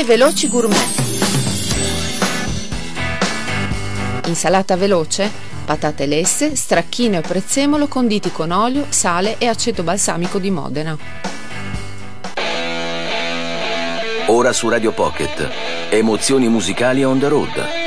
Idee veloci gourmet. Insalata veloce, patate lesse, stracchino e prezzemolo conditi con olio, sale e aceto balsamico di Modena. Ora su Radio Pocket. Emozioni musicali on the road.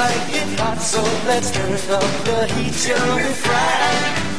like it hot, so let's turn up the heat till we fry.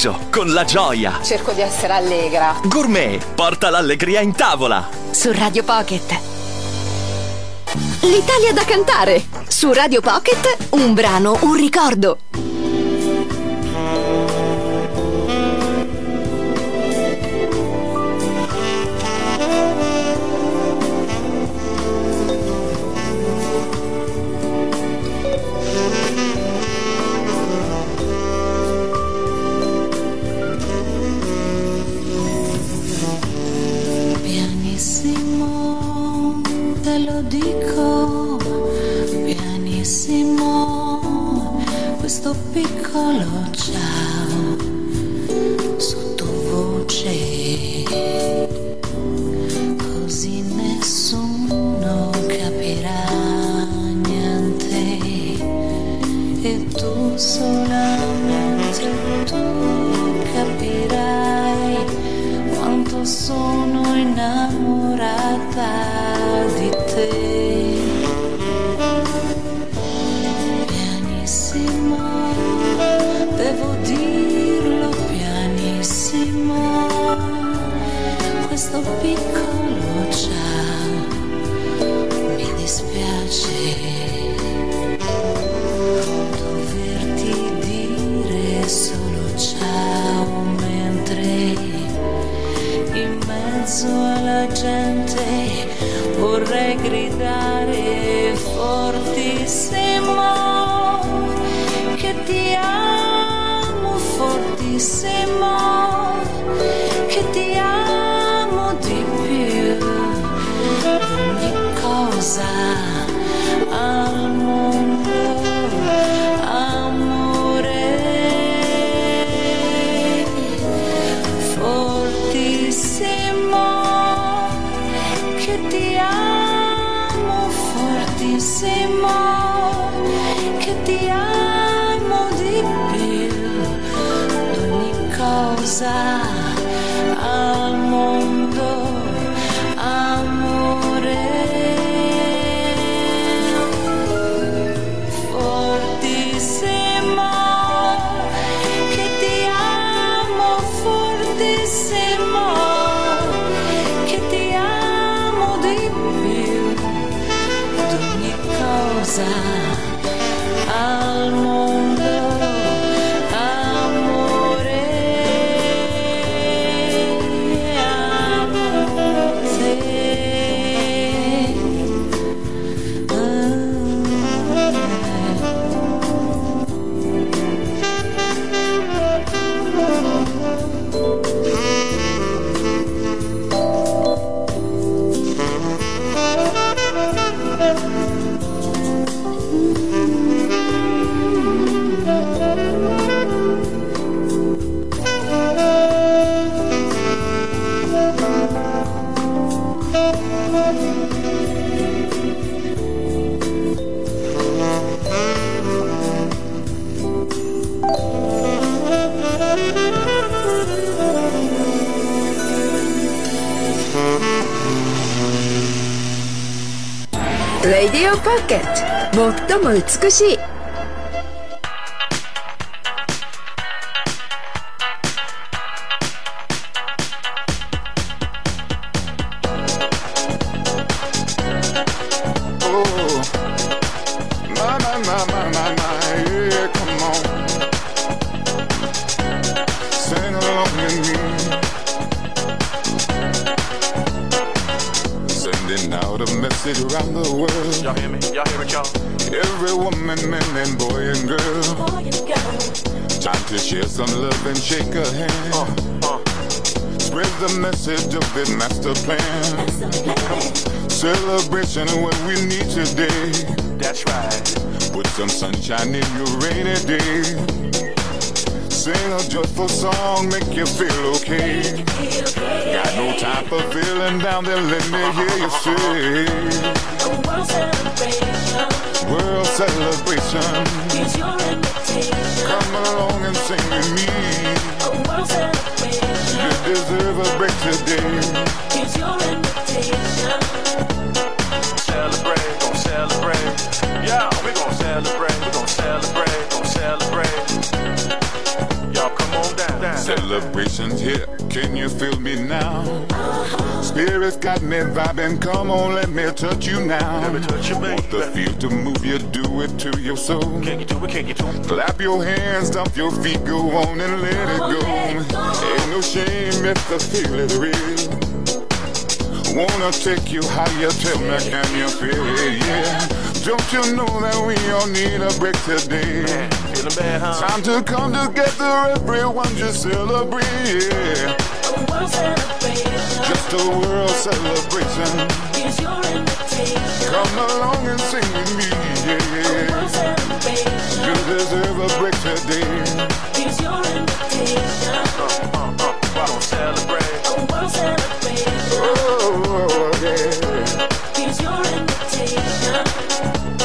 sorriso, con la gioia. Cerco di essere allegra. Gourmet, porta l'allegria in tavola. Su Radio Pocket. L'Italia da cantare. Su Radio Pocket, un brano, un ricordo. 最も美しい。Touch you now. Let me touch you, baby. Want the feel to move you, do it to your soul. Can you do it, can you do it? Clap your hands, stomp your feet, go on and let it go. Ain't no shame if the feel is real. Wanna take you higher, tell me, can you feel it? Yeah. Don't you know that we all need a break today? Feeling bad, huh? Time to come together, everyone just celebrate. Yeah. Just a world celebration. Here's your invitation. Come along and sing with me. Yeah. You deserve a break today. Here's your invitation. We gon' celebrate. A world celebration. Oh, yeah. Here's your invitation.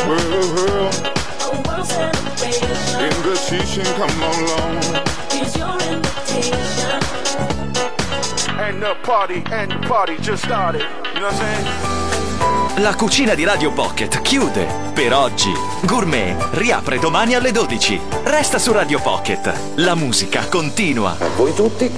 World, world, A world celebration. invitation, come along. The party, and the party just started. You know what I'm saying? La cucina di Radio Pocket chiude per oggi. Gourmet riapre domani alle 12. Resta su Radio Pocket. La musica continua. A voi tutti